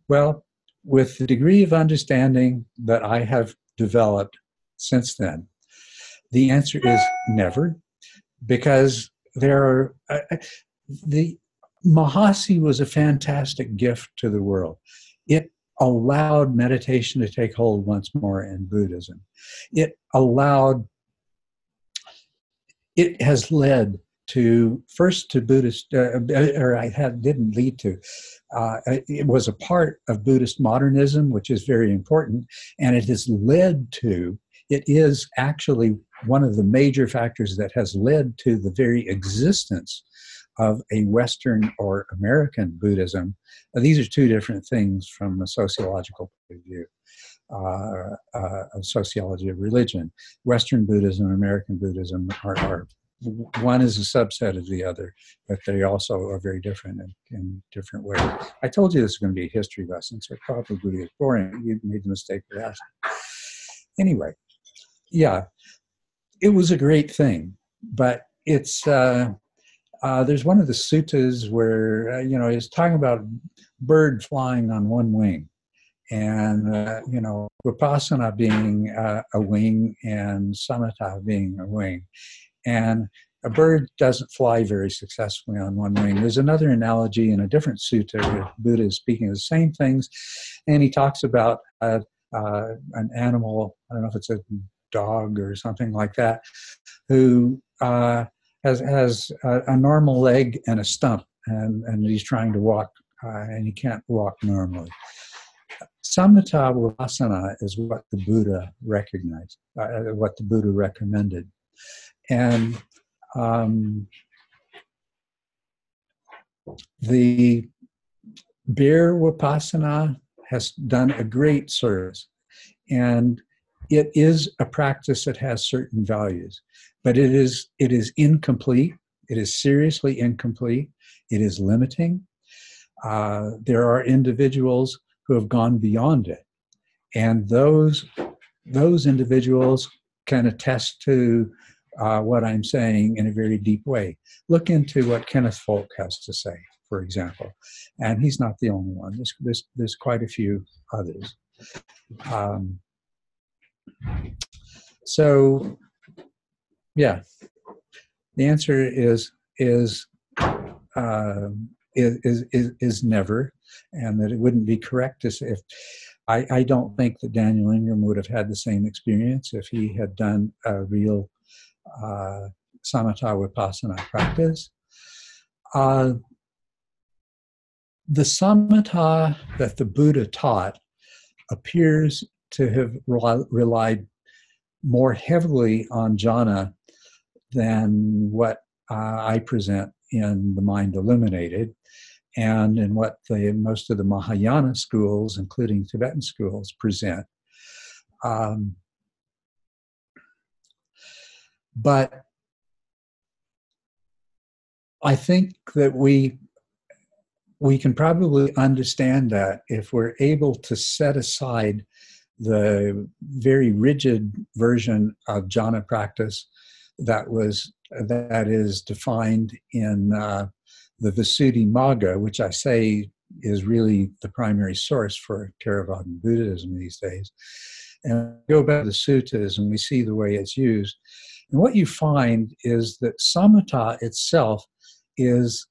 well with the degree of understanding that i have developed since then the answer is never because there are uh, uh, the Mahasi was a fantastic gift to the world. It allowed meditation to take hold once more in Buddhism. It allowed, it has led to first to Buddhist, uh, uh or I had didn't lead to. Uh, it was a part of Buddhist modernism, which is very important, and it has led to. It is actually one of the major factors that has led to the very existence of a Western or American Buddhism. these are two different things from a sociological point of view. Uh, uh, of sociology of religion. Western Buddhism and American Buddhism are, are, one is a subset of the other, but they also are very different in, in different ways. I told you this is going to be a history lesson, so probably is boring. You made the mistake of asking. Anyway, yeah, it was a great thing, but it's uh, uh, there's one of the suttas where uh, you know he's talking about bird flying on one wing, and uh, you know vipassana being uh, a wing and samatha being a wing, and a bird doesn't fly very successfully on one wing. There's another analogy in a different sutta where Buddha is speaking of the same things, and he talks about uh, uh, an animal. I don't know if it's a dog or something like that, who uh, has has a, a, normal leg and a stump, and and he's trying to walk, uh, and he can't walk normally. Samatha Vipassana is what the Buddha recognized, uh, what the Buddha recommended, and um, the Bare Vipassana has done a great service, and it is a practice that has certain values, but it is it is incomplete. It is seriously incomplete. It is limiting. Uh, there are individuals who have gone beyond it, and those those individuals can attest to uh, what I'm saying in a very deep way. Look into what Kenneth Folk has to say, for example, and he's not the only one. There's there's, there's quite a few others. Um, so, yeah, the answer is is uh, is, is is never, and that it wouldn't be correct to say if I, I don't think that Daniel Ingram would have had the same experience if he had done a real uh, samatha vipassana practice. Uh, the samatha that the Buddha taught appears to have relied more heavily on jhana than what uh, I present in The Mind Illuminated and in what the, most of the Mahayana schools, including Tibetan schools, present. Um, but I think that we we can probably understand that if we're able to set aside the very rigid version of jhana practice that was that is defined in uh, the Visuddhimagga, which I say is really the primary source for Theravada Buddhism these days. And go back to the suttas and we see the way it's used. And what you find is that samatha itself is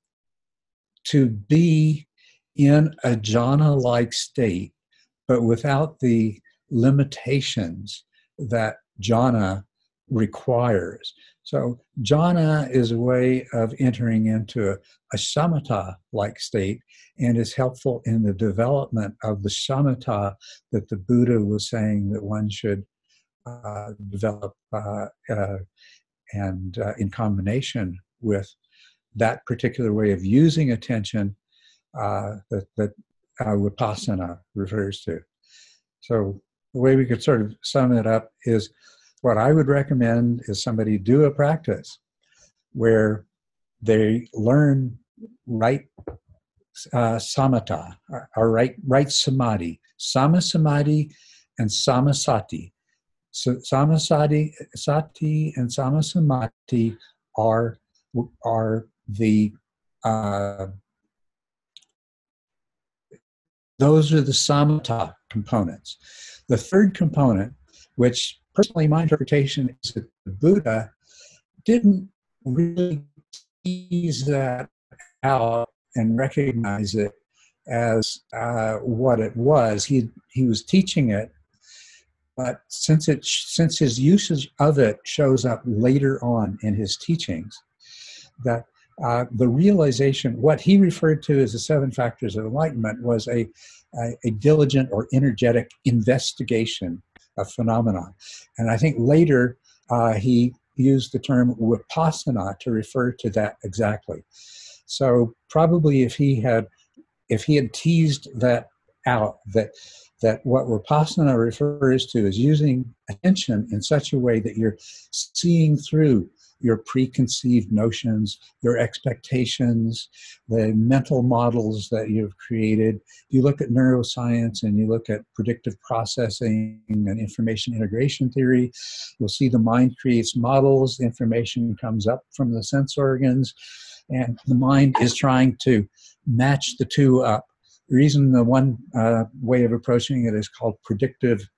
to be in a jhana like state, but without the limitations that jhana requires. So, jhana is a way of entering into a, a samatha like state and is helpful in the development of the samatha that the Buddha was saying that one should uh, develop uh, uh, and uh, in combination with that particular way of using attention uh, that, that uh, Vipassana refers to. So, the way we could sort of sum it up is what I would recommend is somebody do a practice where they learn right uh, samatha or, right right samadhi, sama samadhi, and samasati. So samasati, sati, and samasamadhi are are the uh, those are the samatha components. The third component, which personally, my interpretation is that the Buddha didn't really tease that out and recognize it as uh, what it was. He he was teaching it, but since it since his usage of it shows up later on in his teachings, that uh, the realization, what he referred to as the seven factors of enlightenment, was a, a, a diligent or energetic investigation a phenomenon. And I think later uh, he used the term vipassana to refer to that exactly. So probably if he had if he had teased that out that that what vipassana refers to is using attention in such a way that you're seeing through your preconceived notions, your expectations, the mental models that you've created. If you look at neuroscience and you look at predictive processing and information integration theory, you'll see the mind creates models, information comes up from the sense organs, and the mind is trying to match the two up. The reason the one uh, way of approaching it is called predictive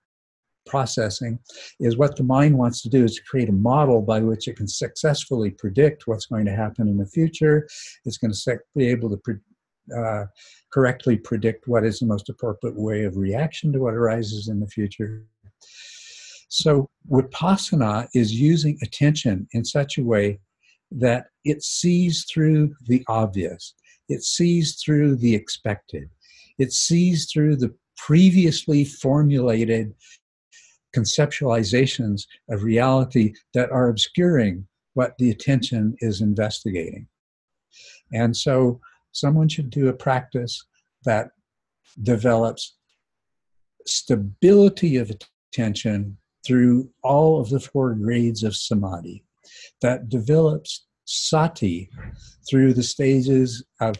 processing is what the mind wants to do is to create a model by which it can successfully predict what's going to happen in the future. It's going to be able to pre- uh, correctly predict what is the most appropriate way of reaction to what arises in the future. So, Vipassana is using attention in such a way that it sees through the obvious, it sees through the expected, it sees through the previously formulated conceptualizations of reality that are obscuring what the attention is investigating. And so someone should do a practice that develops stability of attention through all of the four grades of samadhi, that develops sati through the stages of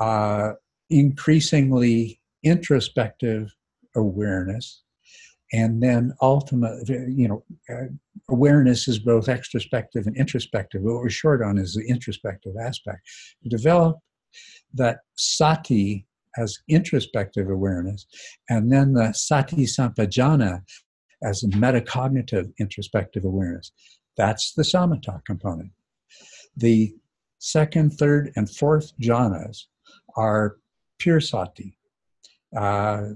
uh, increasingly introspective awareness, and then ultimate you know uh, awareness is both extrospective and introspective. What we're short on is the introspective aspect. To develop that sati as introspective awareness and then the sati sampajana as metacognitive introspective awareness. That's the samatha component. The second third and fourth jhanas are pure sati. Uh,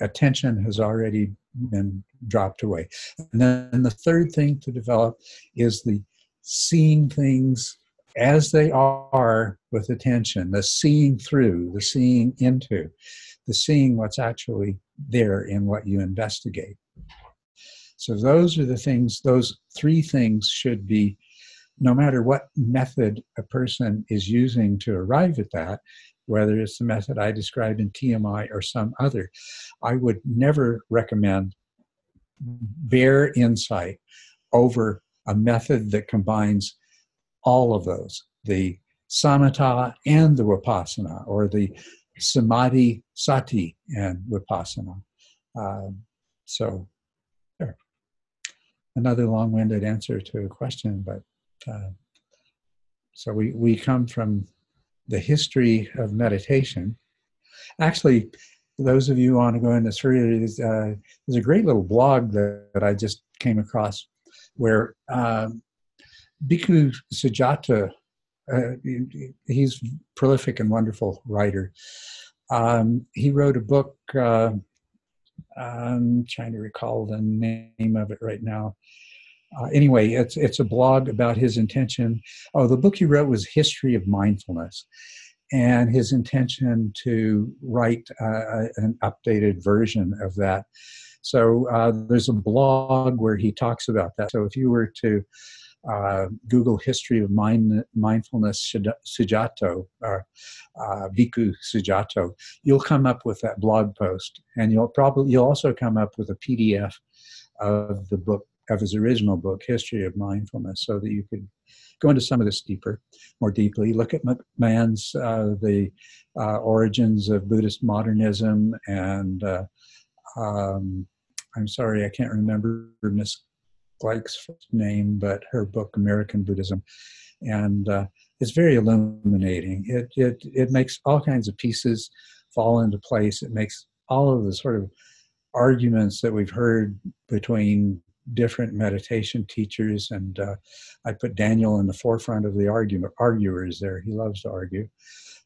attention has already been dropped away. And then the third thing to develop is the seeing things as they are with attention, the seeing through, the seeing into, the seeing what's actually there in what you investigate. So those are the things, those three things should be, no matter what method a person is using to arrive at that, whether it's the method I described in TMI or some other, I would never recommend bare insight over a method that combines all of those the samatha and the vipassana, or the samadhi sati and vipassana. Um, so, there. Another long winded answer to a question, but uh, so we, we come from the history of meditation. Actually, those of you who want to go into this further, uh, there's a great little blog that, that I just came across where um, Bhikkhu Sujato, uh, he's prolific and wonderful writer. Um, he wrote a book. Uh, I'm trying to recall the name of it right now. Uh, anyway, it's it's a blog about his intention. Oh, the book he wrote was History of Mindfulness, and his intention to write uh, an updated version of that. So uh, there's a blog where he talks about that. So if you were to uh, Google history of mind, mindfulness Sujato or uh, Bhikkhu Sujato, you'll come up with that blog post, and you'll probably you'll also come up with a PDF of the book of his original book, History of Mindfulness, so that you could go into some of this deeper, more deeply. Look at McMahan's uh, the uh, origins of Buddhist modernism, and uh, um, I'm sorry I can't remember Miss Gleig's name, but her book American Buddhism, and uh, it's very illuminating. It it it makes all kinds of pieces fall into place. It makes all of the sort of arguments that we've heard between different meditation teachers, and uh, I put Daniel in the forefront of the argument, arguers there. He loves to argue.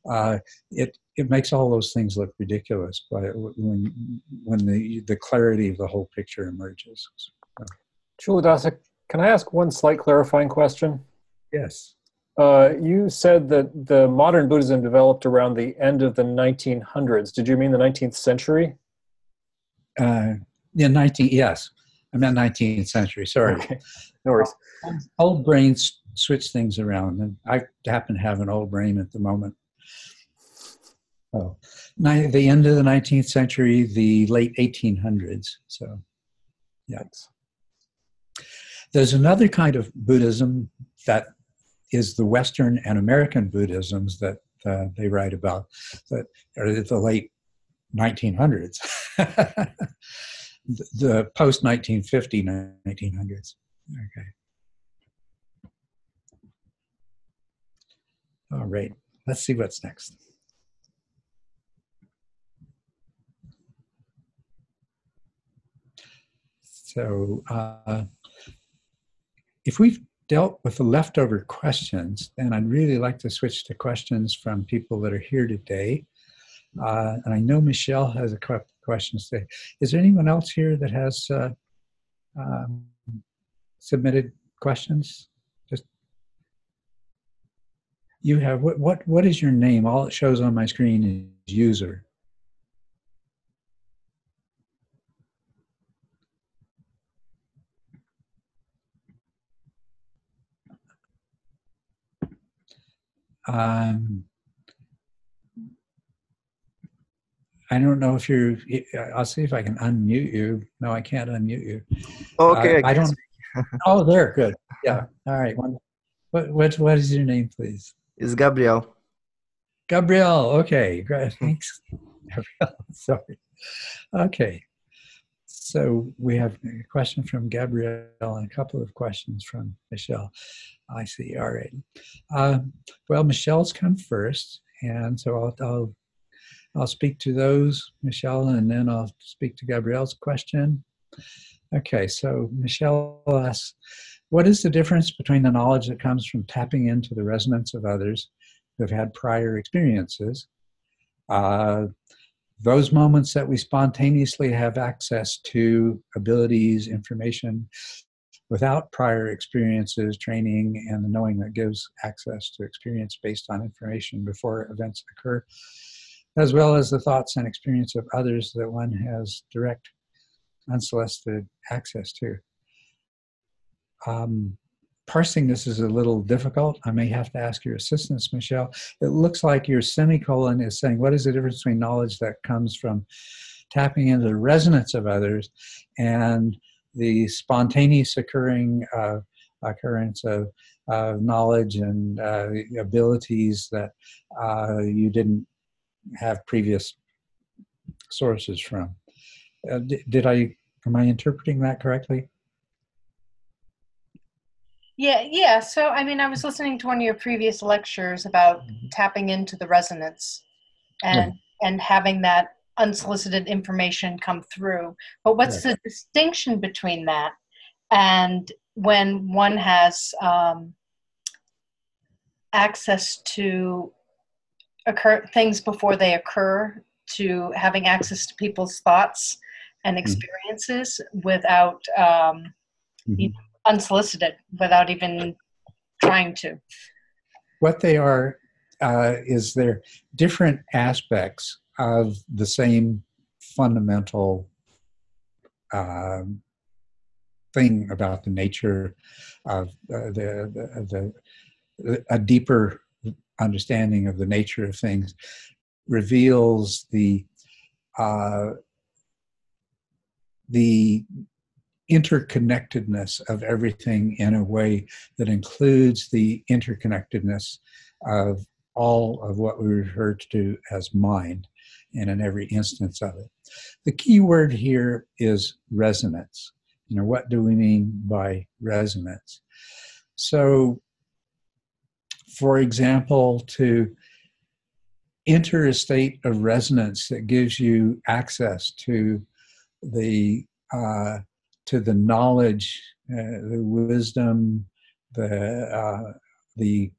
Uh, it it makes all those things look ridiculous, but when when the the clarity of the whole picture emerges. So. Culadasa, can I ask one slight clarifying question? Yes. Uh, you said that the modern Buddhism developed around the end of the 1900s. Did you mean the 19th century? Uh, yeah, 19. Yes, I meant 19th century. Sorry. Okay. No worries. Old brains switch things around, and I happen to have an old brain at the moment. Oh, the end of the 19th century, the late 1800s. So, yeah. There's another kind of Buddhism that is the Western and American Buddhisms that uh, they write about that are the late 1900s. the post 1950 1900s. Okay. All right, let's see what's next. So, uh, if we've dealt with the leftover questions, then I'd really like to switch to questions from people that are here today. Uh, and I know Michelle has a couple questions today. Is there anyone else here that has uh, um, submitted questions? Just you have what? What? What is your name? All it shows on my screen is user. Um, I don't know if you're. I'll see if I can unmute you. No, I can't unmute you. Okay. Uh, I, I don't. oh, there. Good. Yeah. All right. What what what is your name, please? It's Gabriel. Gabriel. Okay. Great. Thanks. Gabriel. Sorry. Okay. So we have a question from Gabrielle and a couple of questions from Michelle. I see. All right. Uh, well, Michelle's come first, and so I'll, I'll I'll speak to those, Michelle, and then I'll speak to Gabrielle's question. Okay, so Michelle asks, what is the difference between the knowledge that comes from tapping into the resonance of others who have had prior experiences uh, those moments that we spontaneously have access to abilities, information, without prior experiences, training, and the knowing that gives access to experience based on information before events occur, as well as the thoughts and experience of others that one has direct, unsolicited access to. Um, parsing this is a little difficult. I may have to ask your assistance, Michelle. It looks like your semicolon is saying, what is the difference between knowledge that comes from tapping into the resonance of others and the spontaneous occurring uh, occurrence of knowledge and uh, abilities that uh, you didn't have previous sources from. Uh, did I am I interpreting that correctly? Yeah, yeah. So, I mean, I was listening to one of your previous lectures about mm-hmm. tapping into the resonance and yeah. and having that unsolicited information come through. But what's the distinction between that and when one has um, access to occur things before they occur, to having access to people's thoughts and mm-hmm. experiences mm-hmm. without um, mm-hmm. unsolicited, without even trying to. What they are uh, is there different aspects of the same fundamental um, thing about the nature of uh, the, the, the, a deeper understanding of the nature of things reveals the uh, the interconnectedness of everything in a way that includes the interconnectedness of all of what we refer to as mind and in every instance of it. The key word here is resonance. You know, what do we mean by resonance? So, for example, to enter a state of resonance that gives you access to the uh, to the knowledge, uh, the wisdom, the uh, the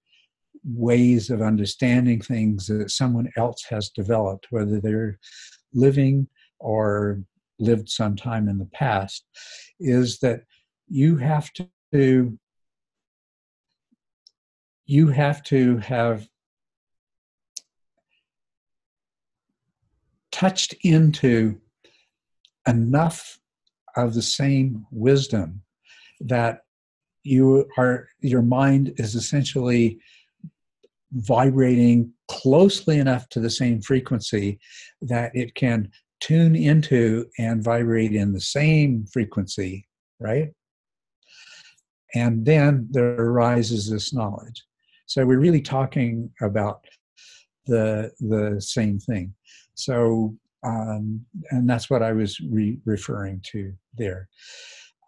ways of understanding things that someone else has developed, whether they're living or lived sometime in the past, is that you have to you have to have touched into enough of the same wisdom that you are your mind is essentially vibrating closely enough to the same frequency that it can tune into and vibrate in the same frequency, right? And then there arises this knowledge. So we're really talking about the the same thing. So um, and that's what I was re- referring to there.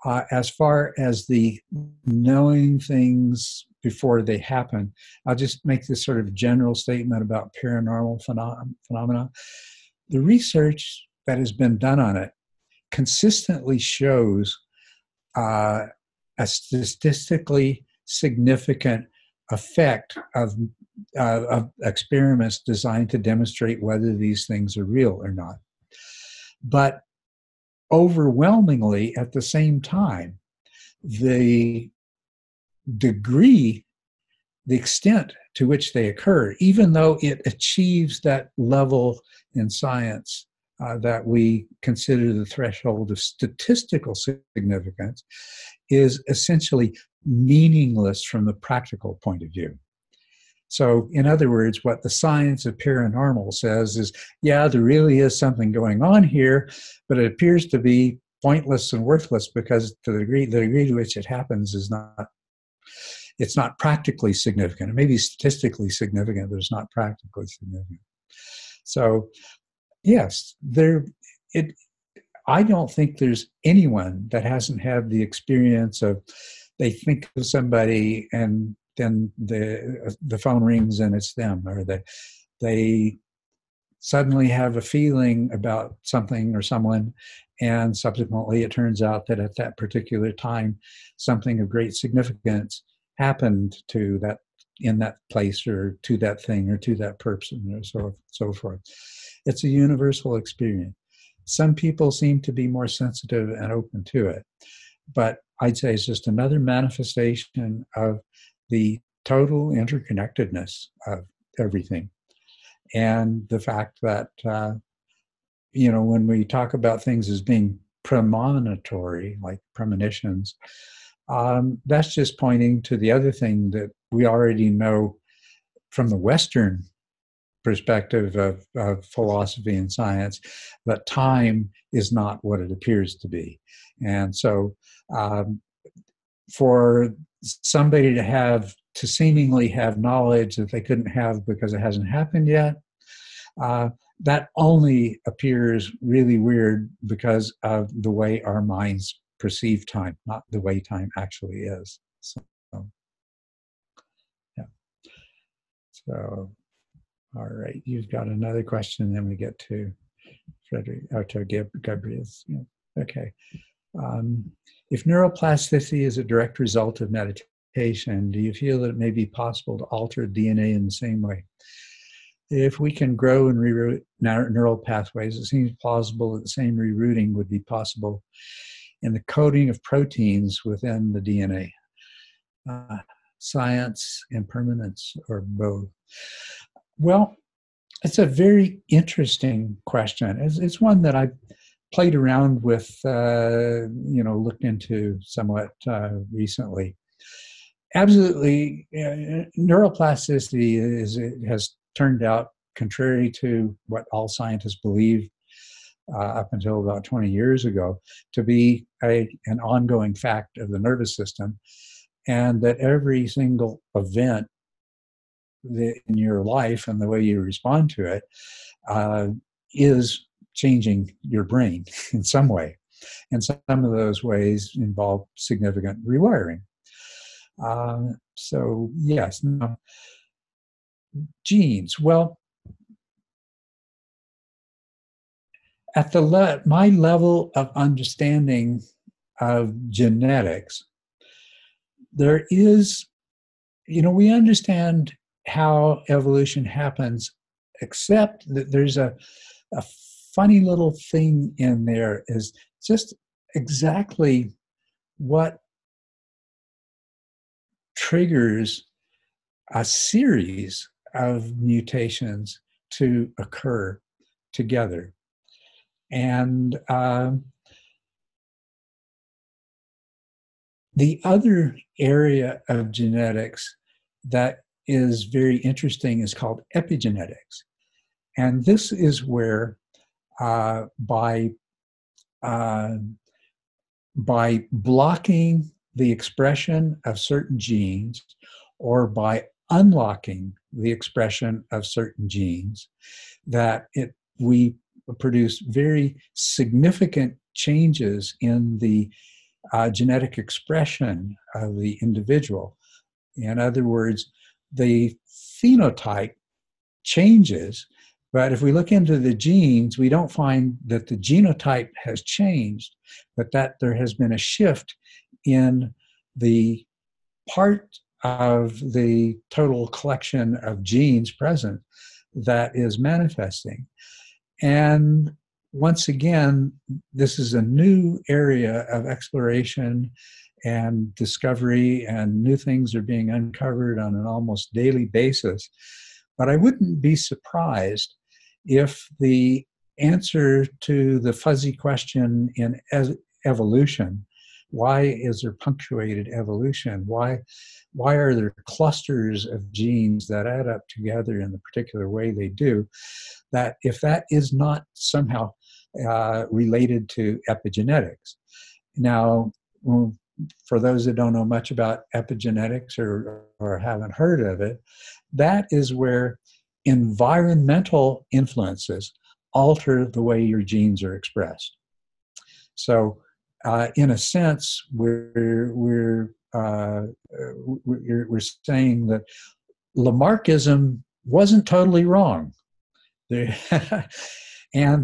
Uh, as far as the knowing things before they happen. I'll just make this sort of general statement about paranormal phenom- phenomena. The research that has been done on it consistently shows uh, a statistically significant effect of, uh, of experiments designed to demonstrate whether these things are real or not. But overwhelmingly, at the same time, the degree, the extent to which they occur, even though it achieves that level in science uh, that we consider the threshold of statistical significance, is essentially meaningless from the practical point of view. So, in other words, what the science of paranormal says is yeah, there really is something going on here, but it appears to be pointless and worthless because to the degree, the degree to which it happens is not it's not practically significant. It may be statistically significant, but it's not practically significant. So, yes, there. It. I don't think there's anyone that hasn't had the experience of they think of somebody and then the the phone rings and it's them, or they they suddenly have a feeling about something or someone and subsequently it turns out that at that particular time something of great significance happened to that in that place or to that thing or to that person or so so forth. It's a universal experience. Some people seem to be more sensitive and open to it, but I'd say it's just another manifestation of the total interconnectedness of everything, and the fact that uh, you know when we talk about things as being premonitory, like premonitions, um, that's just pointing to the other thing that we already know from the Western perspective of, of, philosophy and science that time is not what it appears to be. And so, um, for somebody to have to seemingly have knowledge that they couldn't have because it hasn't happened yet, uh, that only appears really weird because of the way our minds perceive time, not the way time actually is. So, yeah. So, all right, you've got another question, and then we get to Frederick, or to Gabriel's. Yeah. Okay. Um, if neuroplasticity is a direct result of meditation, do you feel that it may be possible to alter DNA in the same way? If we can grow and reroute neural pathways, it seems plausible that the same rerouting would be possible in the coding of proteins within the DNA. Uh, science, impermanence, or both? Well, it's a very interesting question. It's, it's one that I played around with, uh, you know, looked into somewhat uh, recently. Absolutely, uh, neuroplasticity is has turned out, contrary to what all scientists believe, uh, up until about 20 years ago to be a, an ongoing fact of the nervous system, and that every single event in your life and the way you respond to it uh, is changing your brain in some way. And some of those ways involve significant rewiring. Uh, so, yes. Now, genes. Well, at the le- my level of understanding of genetics, there is, you know, we understand how evolution happens, except that there's a, a funny little thing in there is just exactly what triggers a series of mutations to occur together. And uh, the other area of genetics that is very interesting is called epigenetics. And this is where, uh, by, uh, by blocking the expression of certain genes or by unlocking the expression of certain genes, that it, we produce very significant changes in the uh, genetic expression of the individual. In other words, the phenotype changes, but if we look into the genes, we don't find that the genotype has changed, but that there has been a shift in the part of the total collection of genes present that is manifesting. And once again, this is a new area of exploration and discovery, and new things are being uncovered on an almost daily basis. But I wouldn't be surprised if the answer to the fuzzy question in evolution why is there punctuated evolution why why are there clusters of genes that add up together in the particular way they do that if that is not somehow uh, related to epigenetics now for those that don't know much about epigenetics or, or haven't heard of it that is where environmental influences alter the way your genes are expressed. So uh, in a sense, we're we're uh, we're, we're saying that Lamarckism wasn't totally wrong, and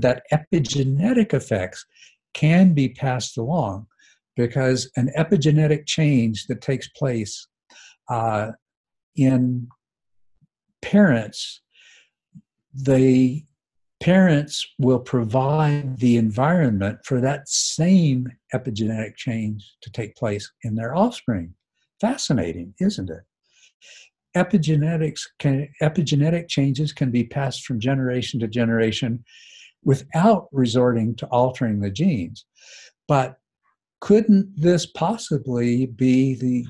that epigenetic effects can be passed along because an epigenetic change that takes place uh, in parents, the parents will provide the environment for that same epigenetic change to take place in their offspring. Fascinating, isn't it? Epigenetics can, epigenetic changes can be passed from generation to generation without resorting to altering the genes. But couldn't this possibly be the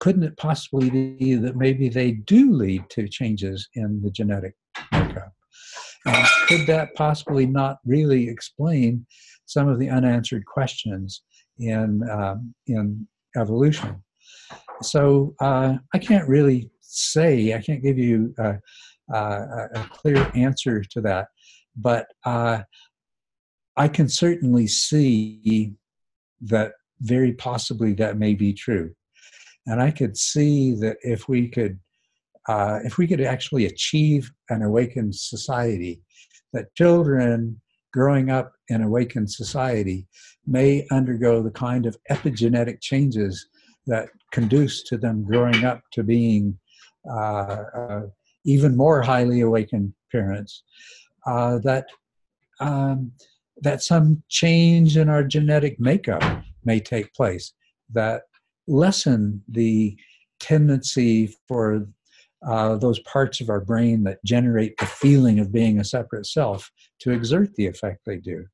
couldn't it possibly be that maybe they do lead to changes in the genetic makeup? Could that possibly not really explain some of the unanswered questions in um, in evolution? So uh, i can't really say i can't give you a, a, a clear answer to that but uh, i can certainly see that very possibly that may be true. And I could see that if we could, uh, if we could actually achieve an awakened society, that children growing up in awakened society may undergo the kind of epigenetic changes that conduce to them growing up to being uh, uh, even more highly awakened parents. Uh, that um, that some change in our genetic makeup may take place that lessen the tendency for uh, those parts of our brain that generate the feeling of being a separate self to exert the effect they do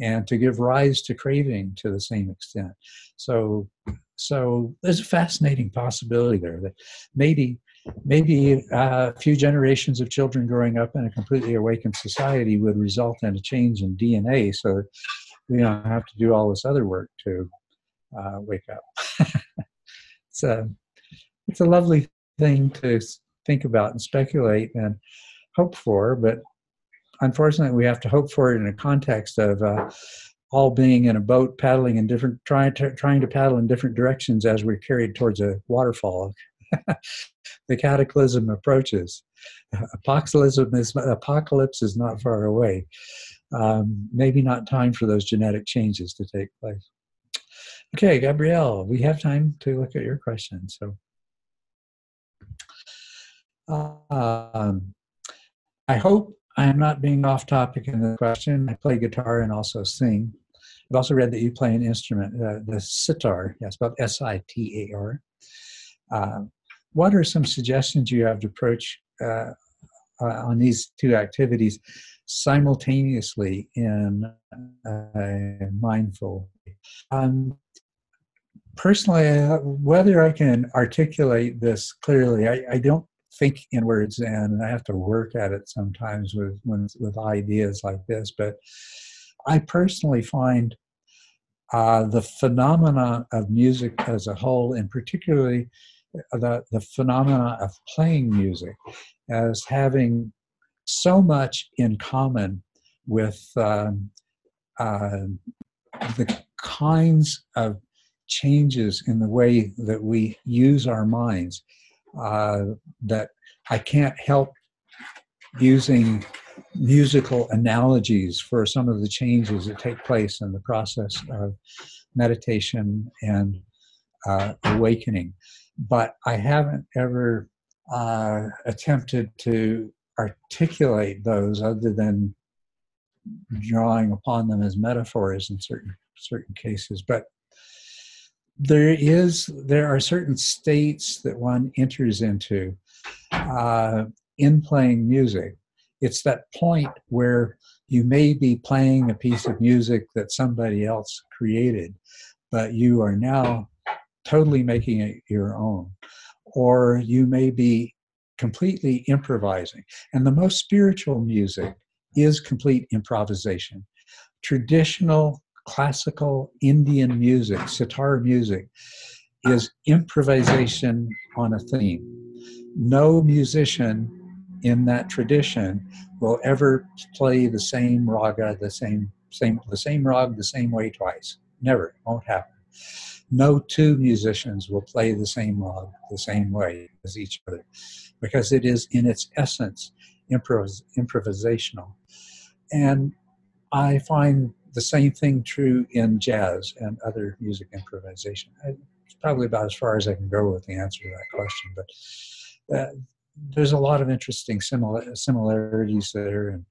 and to give rise to craving to the same extent. So so there's a fascinating possibility there that maybe maybe uh, a few generations of children growing up in a completely awakened society would result in a change in DNA so we don't have to do all this other work to uh, wake up. it's, a, it's a lovely thing to think about and speculate and hope for, but unfortunately, we have to hope for it in a context of uh, all being in a boat paddling in different, trying to, trying to paddle in different directions as we're carried towards a waterfall. the cataclysm approaches. Apocalypse is, apocalypse is not far away. Um, maybe not time for those genetic changes to take place. Okay, Gabrielle, we have time to look at your question. So, um, I hope I am not being off topic in the question. I play guitar and also sing. I've also read that you play an instrument, uh, the sitar. Yes, spelled S-I-T-A-R. Uh, what are some suggestions you have to approach uh, uh, on these two activities simultaneously in a mindful? Um, personally, uh, whether I can articulate this clearly, I, I, don't think in words, and I have to work at it sometimes with when, with ideas like this. But I personally find uh, the phenomena of music as a whole, and particularly the, the phenomena of playing music, as having so much in common with um, uh, the kinds of changes in the way that we use our minds uh, that I can't help using musical analogies for some of the changes that take place in the process of meditation and uh, awakening. But I haven't ever uh, attempted to articulate those other than drawing upon them as metaphors in certain certain cases. But there is there are certain states that one enters into uh, in playing music it's that point where you may be playing a piece of music that somebody else created but you are now totally making it your own or you may be completely improvising and the most spiritual music is complete improvisation traditional classical Indian music, sitar music, is improvisation on a theme. No musician in that tradition will ever play the same raga, the same same the same rag the same way twice. Never, won't happen. No two musicians will play the same rag the same way as each other, because it is in its essence improvis- improvisational. And I find the same thing true in jazz and other music improvisation. probably about as far as I can go with the answer to that question. But uh, there's a lot of interesting similar, similarities there, and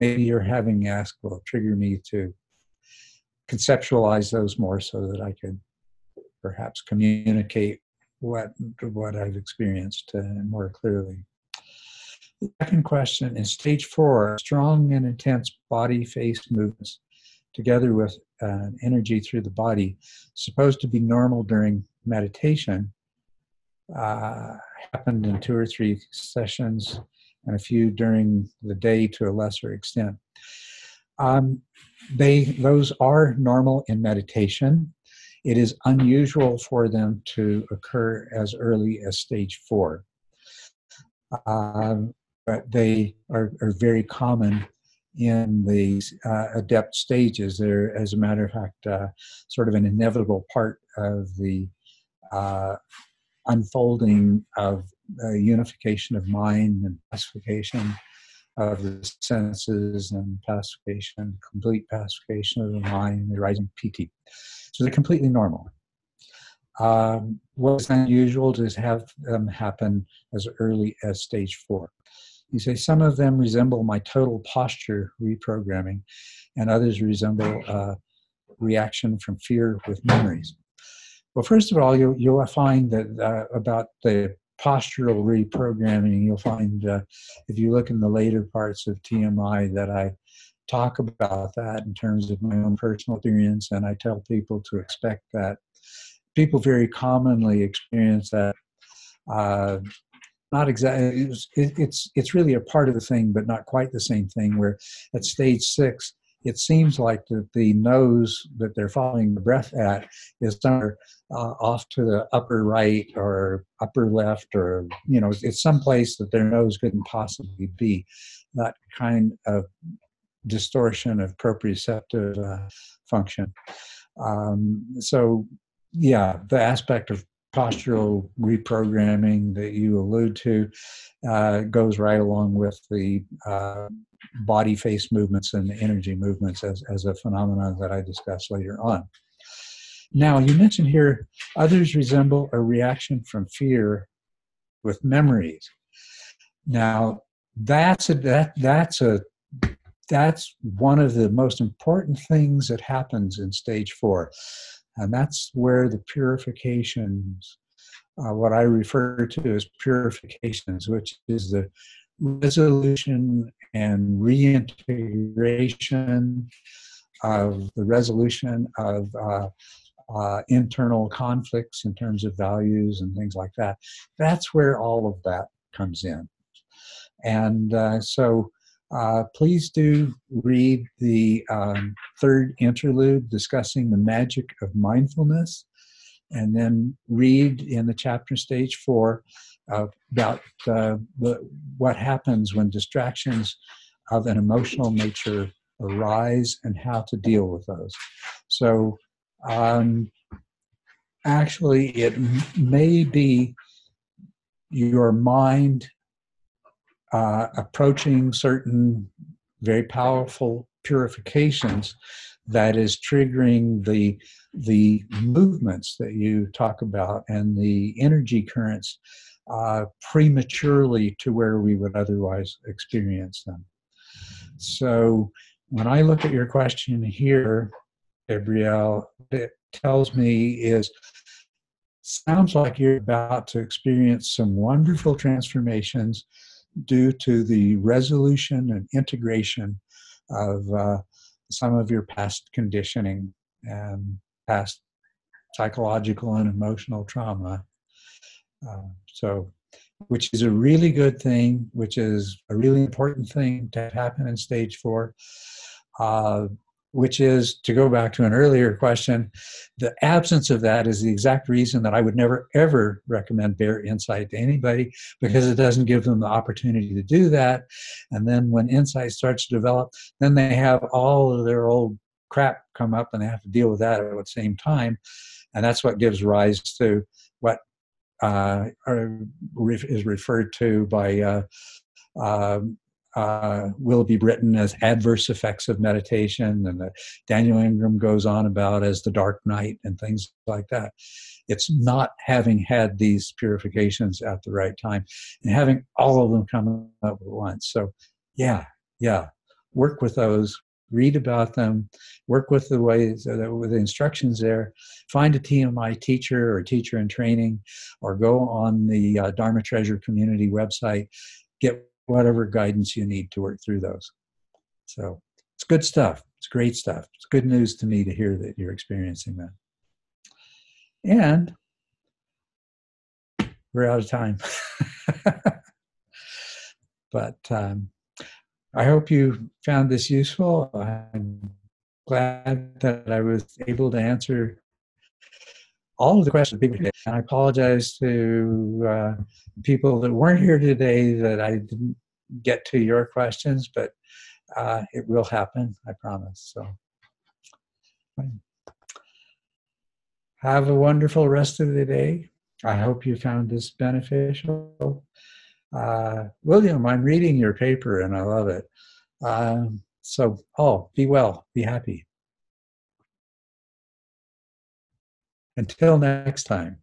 maybe you're having ask will trigger me to conceptualize those more so that I could perhaps communicate what what I've experienced uh, more clearly. The second question is stage four: strong and intense body face movements, together with uh, energy through the body, supposed to be normal during meditation. Uh, happened in two or three sessions, and a few during the day to a lesser extent. Um, they those are normal in meditation it is unusual for them to occur as early as stage four. Um, but they are, are, very common in the uh, adept stages. They're, as a matter of fact, uh, sort of an inevitable part of the uh, unfolding of unification of mind and pacification of the senses and pacification, complete pacification of the mind, the rising piti. So they're completely normal. Um, what's unusual is have them happen as early as stage four. You say some of them resemble my total posture reprogramming, and others resemble uh, reaction from fear with memories. Well, first of all, you'll, you'll find that uh, about the postural reprogramming, you'll find uh, if you look in the later parts of TMI that I talk about that in terms of my own personal experience, and I tell people to expect that. People very commonly experience that. Uh, not exactly. It's, it's it's really a part of the thing, but not quite the same thing. Where at stage six, it seems like that the nose that they're following the breath at is somewhere uh, off to the upper right or upper left, or you know, it's some place that their nose couldn't possibly be. That kind of distortion of proprioceptive uh, function. Um, so, yeah, the aspect of postural reprogramming that you allude to uh, goes right along with the uh, body face movements and energy movements as, as a phenomenon that I discuss later on. Now, you mentioned here others resemble a reaction from fear with memories. Now, that's a that that's a that's one of the most important things that happens in stage four. And that's where the purifications, uh, what I refer to as purifications, which is the resolution and reintegration of the resolution of uh, uh, internal conflicts in terms of values and things like that. That's where all of that comes in. And uh, so uh, please do read the um, third interlude discussing the magic of mindfulness, and then read in the chapter stage four uh, about uh, the, what happens when distractions of an emotional nature arise and how to deal with those. So, um, actually, it may be your mind uh, approaching certain very powerful purifications that is triggering the the movements that you talk about and the energy currents uh, prematurely to where we would otherwise experience them. So when I look at your question here, Gabrielle, it tells me is sounds like you're about to experience some wonderful transformations due to the resolution and integration of uh, some of your past conditioning and past psychological and emotional trauma. Uh, so, which is a really good thing, which is a really important thing to happen in stage four. Uh, which is to go back to an earlier question, the absence of that is the exact reason that I would never ever recommend bare insight to anybody because it doesn't give them the opportunity to do that. And then when insight starts to develop, then they have all of their old crap come up and they have to deal with that at the same time. And that's what gives rise to what uh, is referred to by uh, um, uh, Britton as adverse effects of meditation, and that Daniel Ingram goes on about as the dark night and things like that. It's not having had these purifications at the right time and having all of them come up at once. So, yeah, yeah, work with those, read about them, work with the ways, uh, with the instructions there, find a TMI teacher or teacher in training, or go on the uh, Dharma Treasure community website, get whatever guidance you need to work through those. So it's good stuff. It's great stuff. It's good news to me to hear that you're experiencing that. And we're out of time. but um, I hope you found this useful. I'm glad that I was able to answer all of the questions. people, And I apologize to uh, people that weren't here today that I didn't get to your questions, but uh, it will happen, I promise. So have a wonderful rest of the day. I hope you found this beneficial. Uh, William, I'm reading your paper and I love it. Um, so, oh, be well, be happy. Until next time.